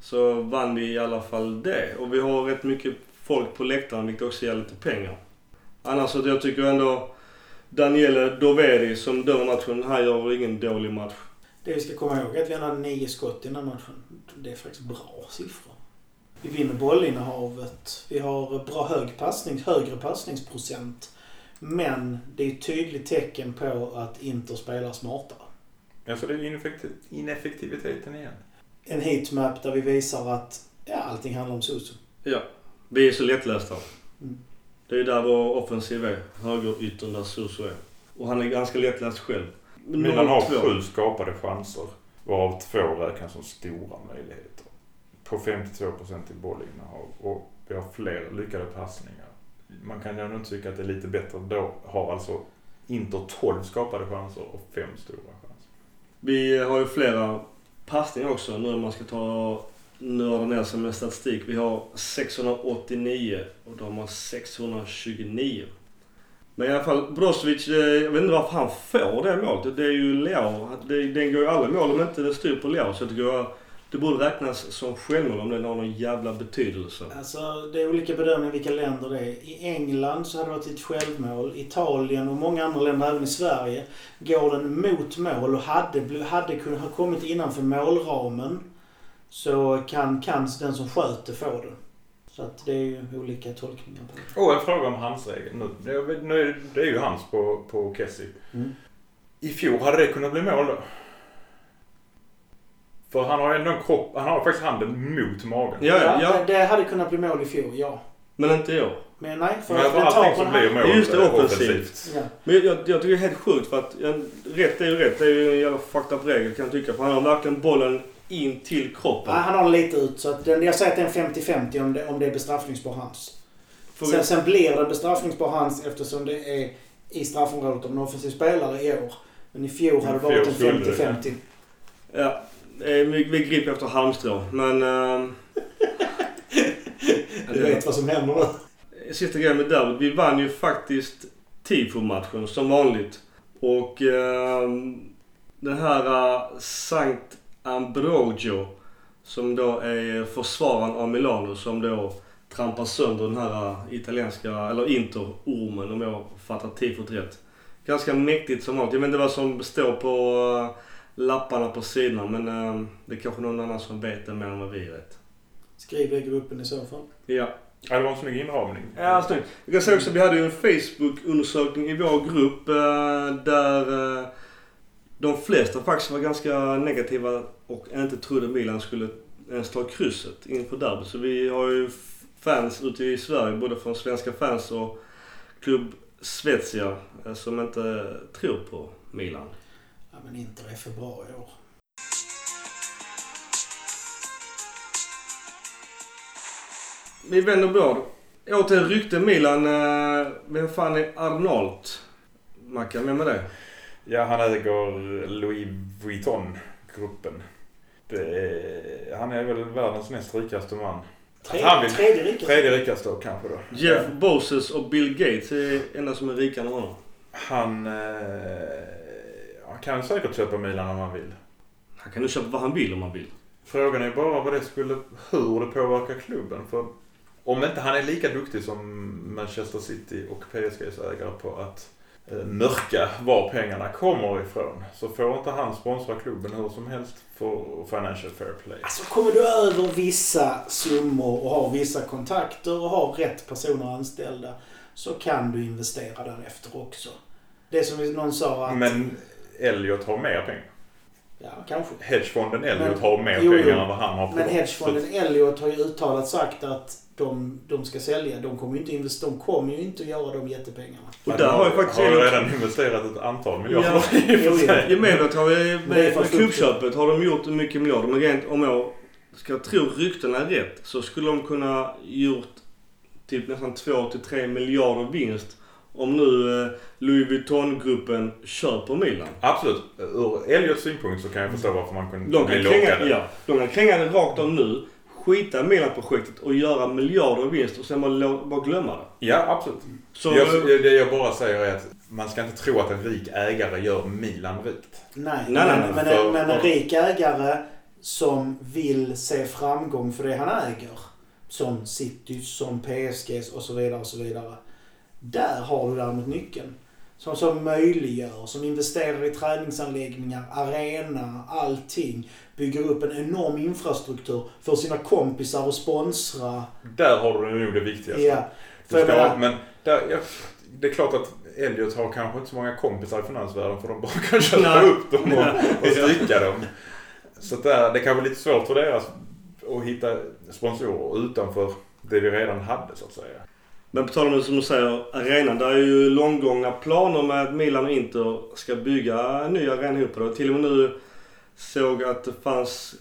Så vann vi i alla fall det. Och vi har rätt mycket folk på läktaren, vilket också ger lite pengar. Annars så jag tycker ändå Daniele Doveri som dömer matchen, han gör ingen dålig match. Det vi ska komma ihåg är att vi hade nio skott i den här matchen. Det är faktiskt bra siffror. Vi vinner bollinnehavet. Vi har bra hög passning, högre passningsprocent. Men det är ett tydligt tecken på att Inter spelar smartare. Alltså det är ineffektiv ineffektiviteten igen. En heatmap där vi visar att ja, allting handlar om Susu. Ja, vi är så lättlästa. Mm. Det är där vår offensiv är. Högeryttern där Suso är. Och han är ganska lättläst själv. Milan har 0-2. sju skapade chanser. Varav två räknas som stora möjligheter. På 52% i bollinnehav. Och vi har fler lyckade passningar. Man kan ju ändå tycka att det är lite bättre. Då har alltså Inter 12 skapade chanser och fem stora chanser. Vi har ju flera passningar också nu när man ska ta nörda ner sig med statistik. Vi har 689 och de har 629. Men i alla fall Brozovic, eh, jag vet inte varför han får det målet. Det är ju Leao. Den går ju alla mål om inte det styr på Leao. Så det går det borde räknas som självmål om den har någon jävla betydelse. Alltså, det är olika bedömningar vilka länder det är. I England så hade det varit ett självmål. Italien och många andra länder, även i Sverige, går den mot mål och hade, hade kunnat ha kommit innanför målramen så kan, kan den som sköter få det. Så att det är ju olika tolkningar på det. Och en fråga om hans regel. Nu, det, nu är, det är ju hans på, på Kessie. Mm. I fjol hade det kunnat bli mål då? För han har ändå en kropp, han har faktiskt handen mot magen. Ja, ja, ja. Det, det hade kunnat bli mål i fjol, ja. Men inte i år. Men nej, för Men att allting på som blir mål Just det, offensivt. Ja. Men jag, jag, jag tycker det är helt sjukt för att en, rätt är ju rätt. Det är ju en jävla fucked up regel kan jag tycka. För han har verkligen bollen in till kroppen. Nej, han har den lite ut. Så att den, jag säger att det är en 50-50 om det, om det är bestraffningsbar hands. För- Sen, sen blir det bestraffningsbar hands eftersom det är i straffområdet av en offensiv spelare i år. Men i fjol hade det varit en skulle det, 50-50. Ja, vi, vi griper efter halmstrå. Men... ehm, Du vet vad som händer nu. Sista grejen med derbyt. Vi vann ju faktiskt tifo-matchen som vanligt. Och ehm, den här uh, Sankt Ambrogio som då är försvararen av Milano som då trampar sönder den här uh, italienska, eller Inter-ormen om jag fattar tifot rätt. Ganska mäktigt som vanligt. Jag vet inte vad som står på uh, lapparna på sidorna men uh, det är kanske någon annan som vet det mer än vad vi vet. Skriv det i gruppen i så fall. Ja. Ja, det var en snygg inramning. Ja, snyggt. Jag kan säga också att vi hade ju en Facebook-undersökning i vår grupp eh, där eh, de flesta faktiskt var ganska negativa och inte trodde Milan skulle ens ta krysset inför derbyt. Så vi har ju fans ute i Sverige, både från svenska fans och klubb Svezia, eh, som inte tror på Milan. Men Inter är för bra i år. Vi vänder blad. Åter rykte Milan. eh, Vem fan är Arnold? Mackan, vem är det? Ja, han äger Louis Vuitton-gruppen. Det är, han är väl världens näst rikaste man. Tredje, han vill- tredje rikast. Tredje rikaste då, kanske då. Jeff Bezos och Bill Gates är enda som är rikare än honom. Han, eh, han kan säkert köpa Milan om han vill. Han kan ju köpa vad han vill om han vill. Frågan är bara vad det skulle, hur det påverkar klubben. För om inte han är lika duktig som Manchester City och PSGs ägare på att eh, mörka var pengarna kommer ifrån. Så får inte han sponsra klubben hur som helst för Financial Fair Play. Alltså kommer du över vissa summor och har vissa kontakter och har rätt personer anställda så kan du investera därefter också. Det som någon sa att... Men Elliot har mer pengar. Ja, kanske. Hedgefonden Elliot Men- har mer jo, jo. pengar än vad han har på Men hedgefonden Elliot har ju uttalat sagt att de, de ska sälja. De kommer ju inte, investera, de kommer ju inte att göra de jättepengarna. Och där har ju faktiskt har Elliot- redan investerat ett antal miljarder. Ja, Jo, har med, för med klubbköpet har de gjort mycket miljarder. Men rent om jag ska tro ryktena rätt så skulle de kunna gjort typ nästan 2-3 miljarder vinst om nu eh, Louis Vuitton-gruppen köper Milan. Absolut. Ur Elliots synpunkt så kan jag förstå varför man kunde De bli kan, lockade. ja, de kan kränga det rakt av nu, skita i Milan-projektet och göra miljarder i vinst och sen bara, bara glömma det. Ja, absolut. Så, Jag, det jag bara säger är att man ska inte tro att en rik ägare gör Milan rikt. Nej, Nej, nej, men, men, för- en, men en rik ägare som vill se framgång för det han äger. Som City, som PSG och så vidare och så vidare. Där har du däremot nyckeln. Som, som möjliggör, som investerar i träningsanläggningar, arena, allting. Bygger upp en enorm infrastruktur för sina kompisar och sponsra. Där har du nog det viktigaste. Ja. För ska, menar, men där, ja, det är klart att Elliot har kanske inte så många kompisar i finansvärlden för de bara kan köpa upp dem och, och stryka dem. Så där, det kan vara lite svårt för deras att hitta sponsorer utanför det vi redan hade så att säga. Men på tal om det som du säger, arenan. Det är ju långgångna planer med att Milan och Inter ska bygga en ny arena ihop. Och till och med nu såg att det fanns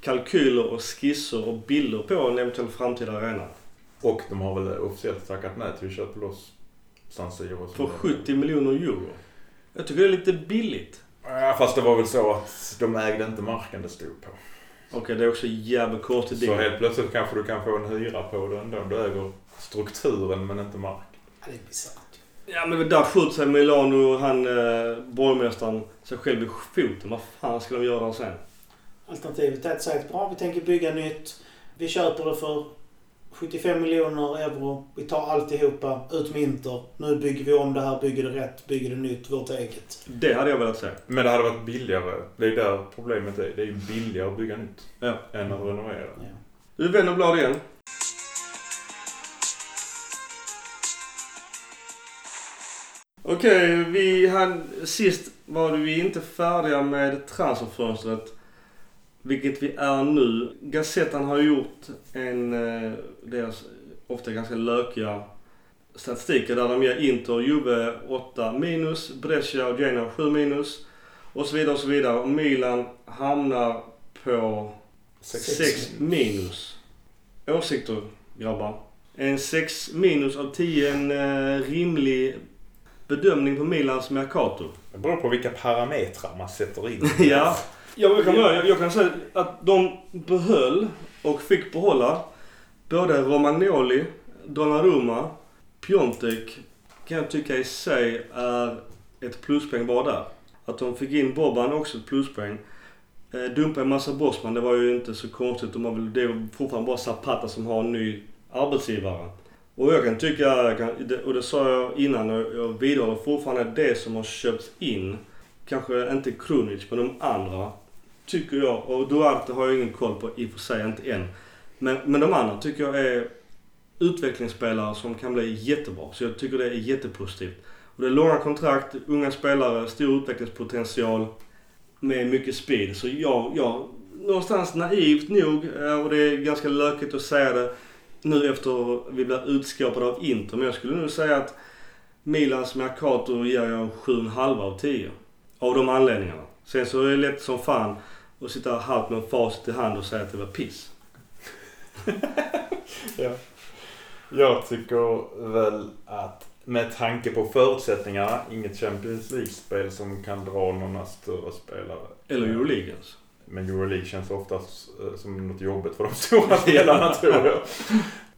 kalkyler och skisser och bilder på en eventuell framtida arena. Och de har väl officiellt tackat nej till att köpa loss San Siro. För vidare. 70 miljoner euro. Jag tycker det är lite billigt. Ja, fast det var väl så att de ägde inte marken det stod på. Okej, det är också jävligt konstigt. Så helt plötsligt kanske du kan få en hyra på det ändå. Du äger strukturen men inte mark. ja, det är bisarrt. Ja men där skjuter sig Milano, han eh, borgmästaren, sig själv i foten. Vad fan ska de göra sen? Alternativet är att säga att bra, vi tänker bygga nytt. Vi köper det för 75 miljoner euro. Vi tar alltihopa. Ut med Inter. Nu bygger vi om det här, bygger det rätt, bygger det nytt, vårt eget. Det hade jag velat se. Men det hade varit billigare. Det är där problemet är. Det är ju billigare att bygga nytt Ja. än att renovera. Ja. Du vänder blad igen. Okej, vi hade, sist var vi inte färdiga med transferfönstret. Vilket vi är nu. Gazettan har gjort en, eh, deras ofta ganska lökiga statistiker där de ger Inter Juve 8 minus, Brescia och Genoa 7 minus och så vidare och så vidare. Och Milan hamnar på Sex 6 minus. Åsikter grabbar? En 6 minus av 10 en eh, rimlig bedömning på Milans Mercato? Det beror på vilka parametrar man sätter in. ja. Jag kan, jag, jag kan säga att de behöll och fick behålla både Romagnoli, Donnarumma, Piontek kan jag tycka i sig är ett pluspoäng bara där. Att de fick in Boban också ett pluspoäng. Eh, dumpa en massa Bosman, det var ju inte så konstigt. De har väl, det är fortfarande bara Zapata som har en ny arbetsgivare. Och jag kan tycka, och det sa jag innan och jag vidhåller fortfarande det som har köpts in, kanske inte Krunic men de andra, tycker jag, och Duarte har jag ingen koll på i och för sig, inte än. Men, men de andra tycker jag är utvecklingsspelare som kan bli jättebra. Så jag tycker det är jättepositivt. Och det är långa kontrakt, unga spelare, stor utvecklingspotential med mycket speed. Så jag, jag någonstans naivt nog, eh, och det är ganska lökigt att säga det nu efter vi blir utskåpade av Inter. Men jag skulle nog säga att Milans Mercato ger jag 7,5 av 10. Av de anledningarna. Sen så är det lätt som fan att sitta halvt med facit i hand och säga att det var piss. ja. Jag tycker väl att med tanke på förutsättningarna, inget Champions League-spel som kan dra några större spelare. Eller Euroleaguens. Men Euroleague känns oftast eh, som något jobbigt för de stora spelarna tror jag.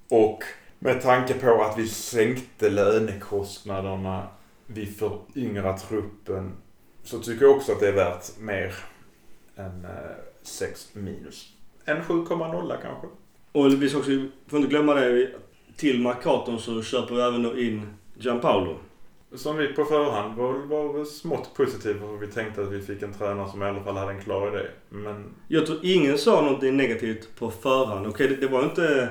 Och med tanke på att vi sänkte lönekostnaderna, vi föryngrar truppen, så tycker jag också att det är värt mer än 6 minus. En 7,0 kanske. Och vi ska också, får inte glömma det, till Mercaton så köper vi även in Gianpaolo. Som vi på förhand var, var smått positiva för vi tänkte att vi fick en tränare som i alla fall hade en klar idé. Men Jag tror ingen sa någonting negativt på förhand. Okej, det, det var inte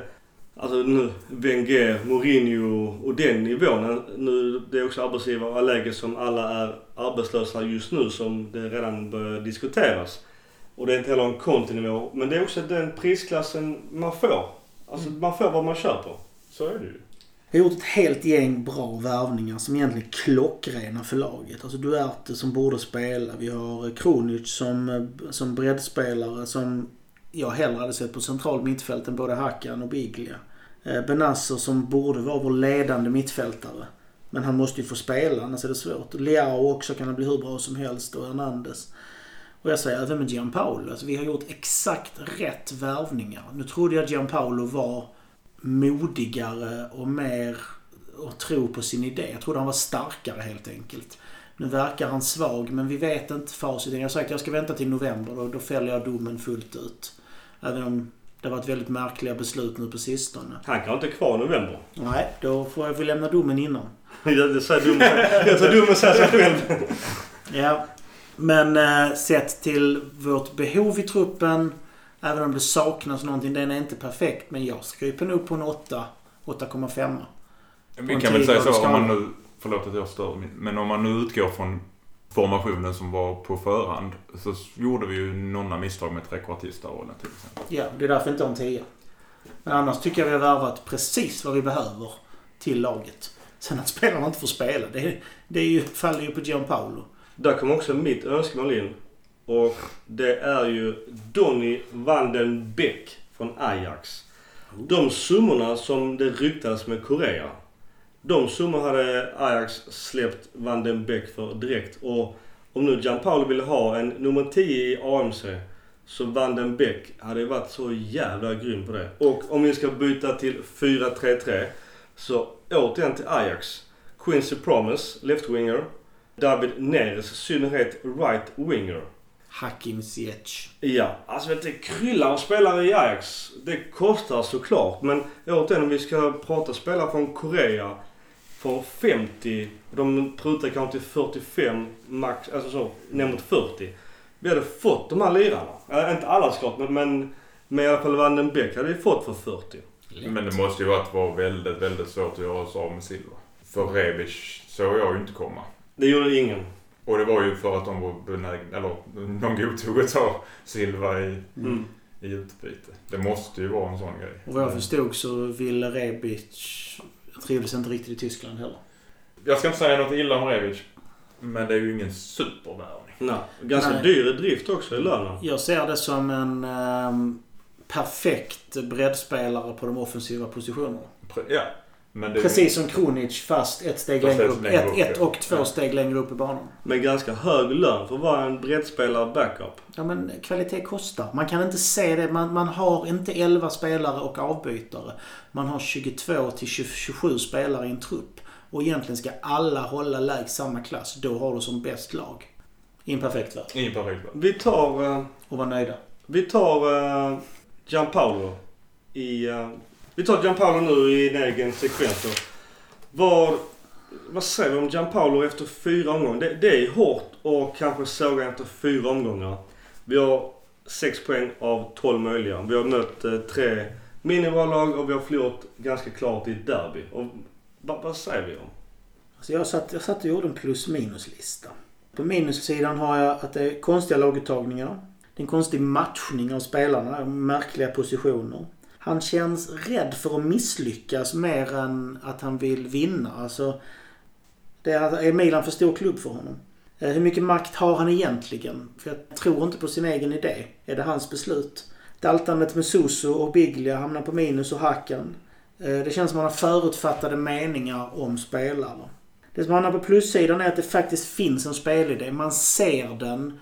alltså nu Wenger, Mourinho och den nivån. Nu, det är också arbetsgivare och läge som alla är arbetslösa just nu som det redan börjar diskuteras. Och det är inte heller en kontinivå. Men det är också den prisklassen man får. Alltså man får vad man köper. så är det ju. Har gjort ett helt gäng bra värvningar som egentligen är klockrena för laget. Alltså Duarte som borde spela. Vi har Kronic som, som breddspelare som jag hellre hade sett på central mittfält än både Hakan och Biglia. Eh, Benasser som borde vara vår ledande mittfältare. Men han måste ju få spela, annars är det svårt. Leao också kan han bli hur bra som helst och Hernandez. Och jag säger även med Gianpaolo. Alltså vi har gjort exakt rätt värvningar. Nu trodde jag Gianpaolo var modigare och mer och tro på sin idé. Jag trodde han var starkare helt enkelt. Nu verkar han svag men vi vet inte facit. Jag har sagt att jag ska vänta till november och då fäller jag domen fullt ut. Även om det har varit väldigt märkliga beslut nu på sistone. Han kan inte kvar i november. Nej, då får jag väl lämna domen innan. Jag, tror dummen säger sig själv. Ja. Men eh, sett till vårt behov i truppen, även om det saknas någonting, den är inte perfekt. Men jag skriver nog på en 8, 8,5. Vi kan väl säga så om man nu, förlåt att jag stör, men om man nu utgår från formationen som var på förhand så gjorde vi ju några misstag med trekvartistarrollen till exempel. Ja, det är därför inte en 10. Men annars tycker jag vi har värvat precis vad vi behöver till laget. Sen att spelarna inte får spela, det, det är ju, faller ju på Gianpaolo. Där kommer också mitt önskemål in. Och det är ju Donny van den Beek från Ajax. De summorna som det ryktades med Korea. De summorna hade Ajax släppt van den Beek för direkt. Och om nu Gianpaolo ville ha en nummer 10 i AMC så van den Beek hade ju varit så jävla grym på det. Och om vi ska byta till 4-3-3 så återigen till Ajax. Quincy Promise, left-winger. David Neres, i synnerhet right winger. Hakim Ziyech. Ja, alltså vet du, det kryllar av spelare i Ajax. Det kostar såklart. Men återigen om vi ska prata spelare från Korea för 50. De prutar kanske till 45 max, alltså så ner mot 40. Vi hade fått de här lirarna. Äh, inte alla såklart men, men, men i alla fall Van den Beek hade vi fått för 40. Men det måste ju varit vara väldigt, väldigt svårt att göra sig av med Silva. För Rebic såg jag ju inte komma. Det gjorde ingen. Och det var ju för att de var benägna, eller de godtog att ta Silva i, Mm. i utbyte. Det måste ju vara en sån grej. Och vad jag förstod så ville Rebic... trivdes inte riktigt i Tyskland heller. Jag ska inte säga något illa om Rebic. Men det är ju ingen supervärvning. Nej. Ganska Nej. dyr drift också i lönen. Jag ser det som en ehm, perfekt breddspelare på de offensiva positionerna. Ja. Men det, Precis som Kronic fast ett steg Fast längre upp. längre Ett, upp, ett och två Ja. steg längre upp i banan. Med ganska hög lön för att vara en breddspelare backup. Ja men kvalitet kostar. Man kan inte se det. Man, man har inte 11 spelare och avbytare. Man har 22 till 20 27 spelare i en trupp. Och egentligen ska alla hålla lägst samma klass. Då har du som bäst lag. I en perfekt värld. Ingen perfekt värld. Vi tar... eh, Och var nöjda. Vi tar uh, Gianpaolo i... eh, vi tar Gianpaolo nu i en egen sekvens då. Var, vad säger vi om Gianpaolo efter fyra omgångar? Det, det är hårt och kanske såga efter fyra omgångar. Vi har sex poäng av 12 möjliga. Vi har mött eh, tre mindre bra lag och vi har förlorat ganska klart i ett derby. Och, vad, vad säger vi om? Alltså jag, satt, jag satt och gjorde en plus minus-lista. På minussidan har jag att det är konstiga laguttagningar. Det är en konstig matchning av spelarna. Märkliga positioner. Han känns rädd för att misslyckas mer än att han vill vinna. Alltså, det är, är Milan för stor klubb för honom? Eh, hur mycket makt har han egentligen? För jag tror inte på sin egen idé. Är det hans beslut? Daltandet med Suso och Biglia hamnar på minus och Hakan. Eh, det känns som att han har förutfattade meningar om spelare. Det som han har på plussidan är att det faktiskt finns en spelidé. Man ser den.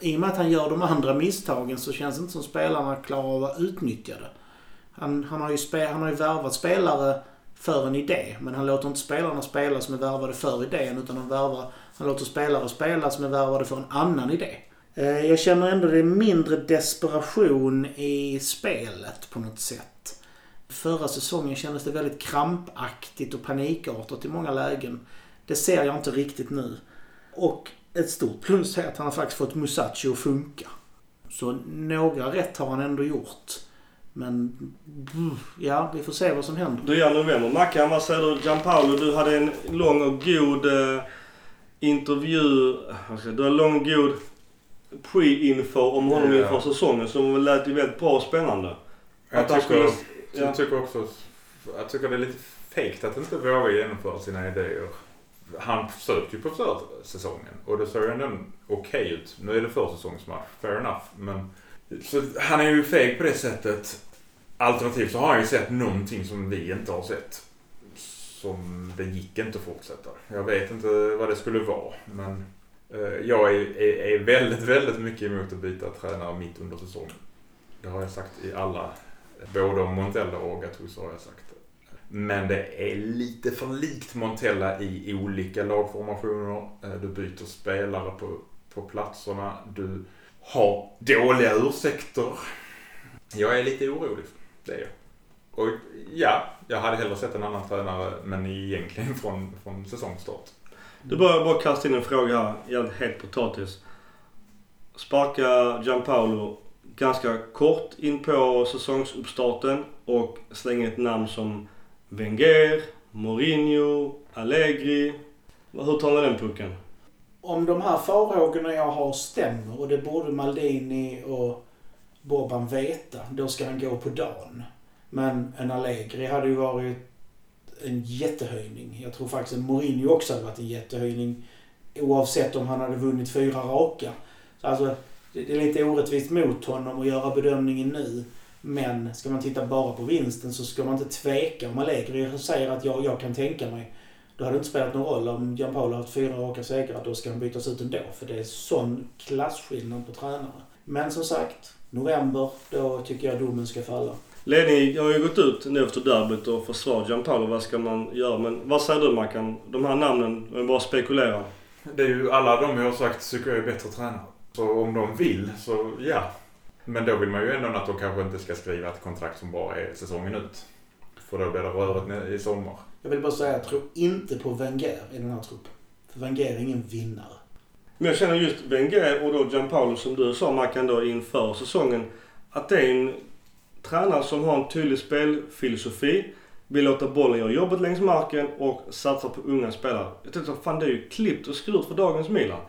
I och med att han gör de andra misstagen så känns det inte som spelarna klarar av att utnyttja det. Han, han, har ju spe, han har ju värvat spelare för en idé. Men han låter inte spelarna spela som är värvade för idén. Utan han, värvar, han låter spelare spela som är värvade för en annan idé. Eh, jag känner ändå det är mindre desperation i spelet på något sätt. Förra säsongen kändes det väldigt krampaktigt och panikartat i många lägen. Det ser jag inte riktigt nu. Och ett stort plus är att han har faktiskt fått Musacho att funka. Så några rätt har han ändå gjort. Men ja, vi får se vad som händer. Du gör november. Mackan, vad säger du? Gianpaolo, du hade en lång och god eh, intervju. jag Du har en lång och god pre-info om honom Ja. inför säsongen som lät ju väldigt bra och spännande. Jag Att tycker, skulle- ja. jag tycker också jag tycker det är lite fegt att inte våga genomföra sina idéer. Han försökte ju på försäsongen och det såg ju ändå okej ut. Nu är det försäsongsmatch, fair enough. Men, så han är ju feg på det sättet. Alternativt så har han ju sett någonting som vi inte har sett. Som det gick inte att fortsätta. Jag vet inte vad det skulle vara. Men eh, jag är, är, är väldigt, väldigt mycket emot att byta tränare mitt under säsongen. Det har jag sagt i alla Både om Montella och Gattuso har jag sagt. Men det är lite för likt Montella i olika lagformationer. Eh, du byter spelare på, på platserna. Du har dåliga ursäkter. Jag är lite orolig. Det är jag. Och ja, jag hade hellre sett en annan tränare men egentligen från, från säsongstart. Du börjar bara kasta in en fråga här. Jävligt het potatis. Sparka Gianpaolo ganska kort in på säsongsuppstarten och slänga ett namn som Wenger, Mourinho, Allegri. Hur tar ni den pucken? Om de här farhågorna jag har stämmer och det borde Maldini och Boban veta. Då ska han gå på dagen. Men en Allegri hade ju varit en jättehöjning. Jag tror faktiskt att Mourinho också hade varit en jättehöjning. Oavsett om han hade vunnit fyra raka. Så alltså, det är lite orättvist mot honom att göra bedömningen nu. Men ska man titta bara på vinsten så ska man inte tveka. Om Allegri säger att jag, jag kan tänka mig. Då hade det inte spelat någon roll om Gianpaolo har haft fyra raka segrar. Då ska han bytas ut ändå. För det är sån klasskillnad på tränare. Men som sagt, november, då tycker jag domen ska falla. Ledningen har ju gått ut nu efter derbyt och försvarat Gianpaolo. Vad ska man göra? Men vad säger du Mackan? De här namnen, om bara spekulerar. Det är ju alla de jag har sagt tycker jag är bättre tränare. Så om de vill så ja. Men då vill man ju ändå att de kanske inte ska skriva ett kontrakt som bara är säsongen ut. För då blir det rörigt i sommar. Jag vill bara säga, jag tror inte på Wenger i den här truppen. För Wenger är ingen vinnare. Men jag känner just Wenger och då Gianpaolo som du sa Mackan då inför säsongen. Att det är en tränare som har en tydlig spelfilosofi. Vill låta bollen göra jobbet längs marken och satsar på unga spelare. Jag tänkte fan det är ju klippt och skuret för dagens Milan.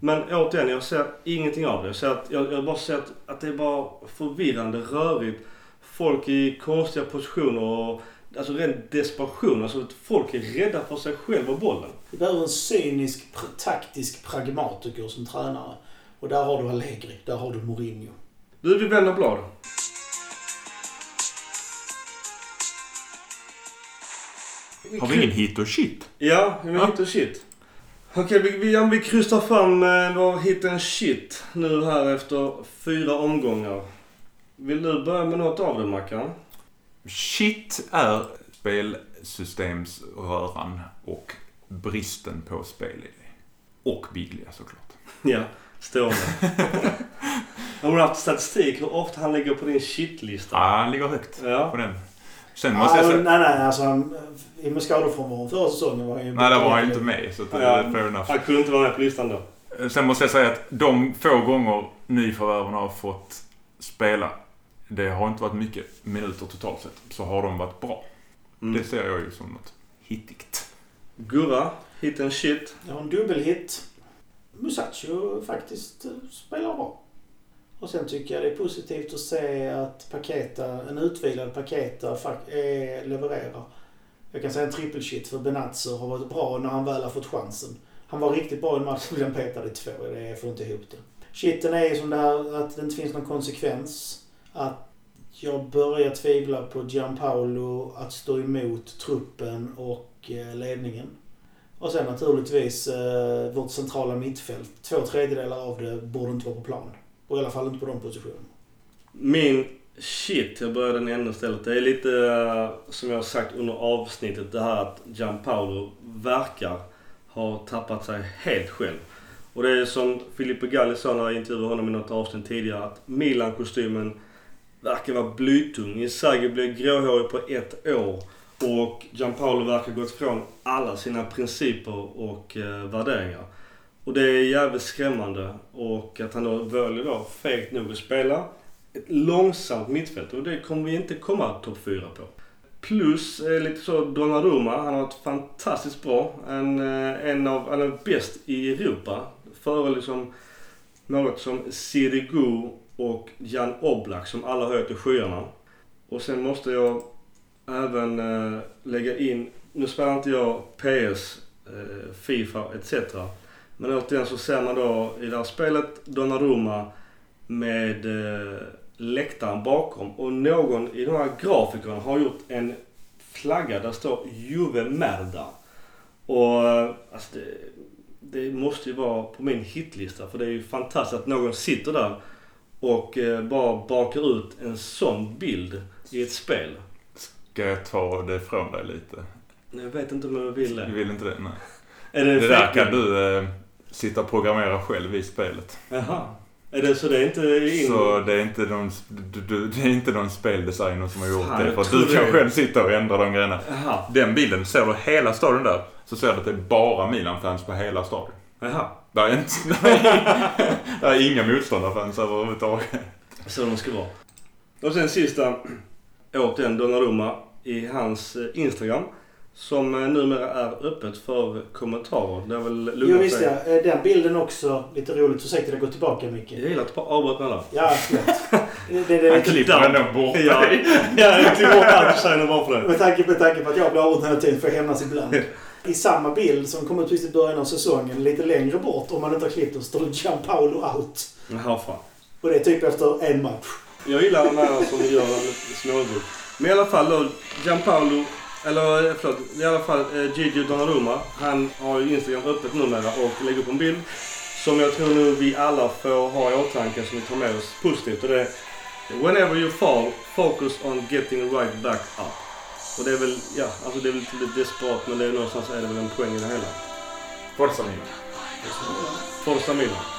Men återigen, jag ser ingenting av det. Jag, ser att, jag, jag bara ser att, att det är bara förvirrande, rörigt. Folk i konstiga positioner och alltså ren desperation. Alltså att folk är rädda för sig själva och bollen. Vi behöver en cynisk, taktisk pragmatiker som tränare. Och där har du Allegri, där har du Mourinho. Du, vi vänder blad. Har vi ingen hit och shit? Ja, vi Ja. hit och shit. Okej, vi, vi, vi krystar fram eh, vår hit and shit nu här efter fyra omgångar. Vill du börja med något av det Mackan? Shit är spelsystemsröran och bristen på spelidé. Och Biglia såklart. Ja, stående. Har du haft statistik hur ofta han ligger på din shitlista? Ja, han ligger högt på Ja. den. Sen måste Ja, jag säga... nej, nej, alltså han, i med skadefrånvaron förra säsongen var han ju... Nej, där var han ju inte med. Så att det Ja. är fair enough. Han kunde inte vara med på listan då. Sen måste jag säga att de få gånger nyförvärven har fått spela, det har inte varit mycket minuter totalt sett, så har de varit bra. Mm. Det ser jag ju som något hittigt. Gurra, hit and shit. Jag har en dubbelhit. Musacho faktiskt eh, spelar bra. Och sen tycker jag det är positivt att se att Paketa, en utvilad Paketa eh, levererar. Jag kan säga en trippelshit för Benazzo har varit bra när han väl har fått chansen. Han var riktigt bra i en match som blev petad i två. Det jag får inte ihop det. Shiten är ju som det här att det inte finns någon konsekvens. Att jag börjar tvivla på Gianpaolo att stå emot truppen och eh, ledningen. Och sen naturligtvis eh, vårt centrala mittfält. Två tredjedelar av det borde inte vara på plan. Och i alla fall inte på de positionerna. Min shit, jag börjar den änden istället. Det är lite eh, som jag har sagt under avsnittet. Det här att Gianpaolo verkar ha tappat sig helt själv. Och det är som Filippo Galli sa när jag intervjuade honom i något avsnitt tidigare. Att Milan-kostymen verkar vara blytung. Inzaghi blev gråhårig på ett år. Och Gianpaolo verkar ha gått från alla sina principer och eh, värderingar. Och det är jävligt skrämmande. Och att han då väljer då fegt nog att spela ett långsamt mittfält. Och det kommer vi inte komma topp 4 på. Plus eh, lite så Donnarumma. Han har varit fantastiskt bra. En, eh, en av, eller bäst i Europa. Före liksom något som Sirigu och Jan Oblak som alla höjt till skyarna. Och sen måste jag även eh, lägga in, nu spelar inte jag PS, eh, Fifa etc. Men återigen så ser man då i det här spelet Donnarumma med eh, läktaren bakom. Och någon i de här grafikerna har gjort en flagga där står Juve Merda. Och eh, alltså det, det måste ju vara på min hitlista för det är ju fantastiskt att någon sitter där och eh, bara bakar ut en sån bild i ett spel. Ska jag ta det från dig lite? Jag vet inte om jag vill Du det. vill inte det? Nej. Är det, Det där kan du eh, sitta och programmera själv i spelet. Jaha. Är det så det är inte in... Så det är inte någon, du, du, det är inte någon speldesigner som har gjort Fan, det. För att du kan det. själv sitta och ändra de grejerna. Jaha. Den bilden, ser du hela stadion där, så ser du att det är bara Milan-fans på hela stadion. Jaha. Det är, inte, det är, det är inga motståndarfans överhuvudtaget. Så de ska vara. Och sen sista, återigen Donnarumma i hans eh, Instagram. Som eh, numera är öppet för kommentarer. Det har väl Jo lugnat visst sig. ja. Eh, Den bilden också. Lite roligt. Ursäkta jag går tillbaka Micke. Jag gillar att bara avbryta alla. Ja, förlåt. Det, det, Han klipper ändå bort Ja, dig. ja jag tog bort allt du säger bara för det. med, tanke, med tanke på att jag blir avbruten hela tiden för jag hämnas ibland. I samma bild som kom ut precis i början av säsongen, lite längre bort om man inte har klippt den, står det Gianpaolo out. Jaha fan. Och det är typ efter en match. Jag gillar de här som gör smågrupp. Men i alla fall då, Gianpaolo, eller eh, förlåt, i alla fall eh, Gigi Donnarumma. Han har ju Instagram öppet numera och lägger upp en bild som jag tror nu vi alla får ha i åtanke som vi tar med oss positivt. Och det är Whenever you fall, focus on getting right back up. Och det är väl, ja, alltså det är väl lite desperat men det är någonstans är det väl en poäng i det hela. Forza Milan. Forza Milan.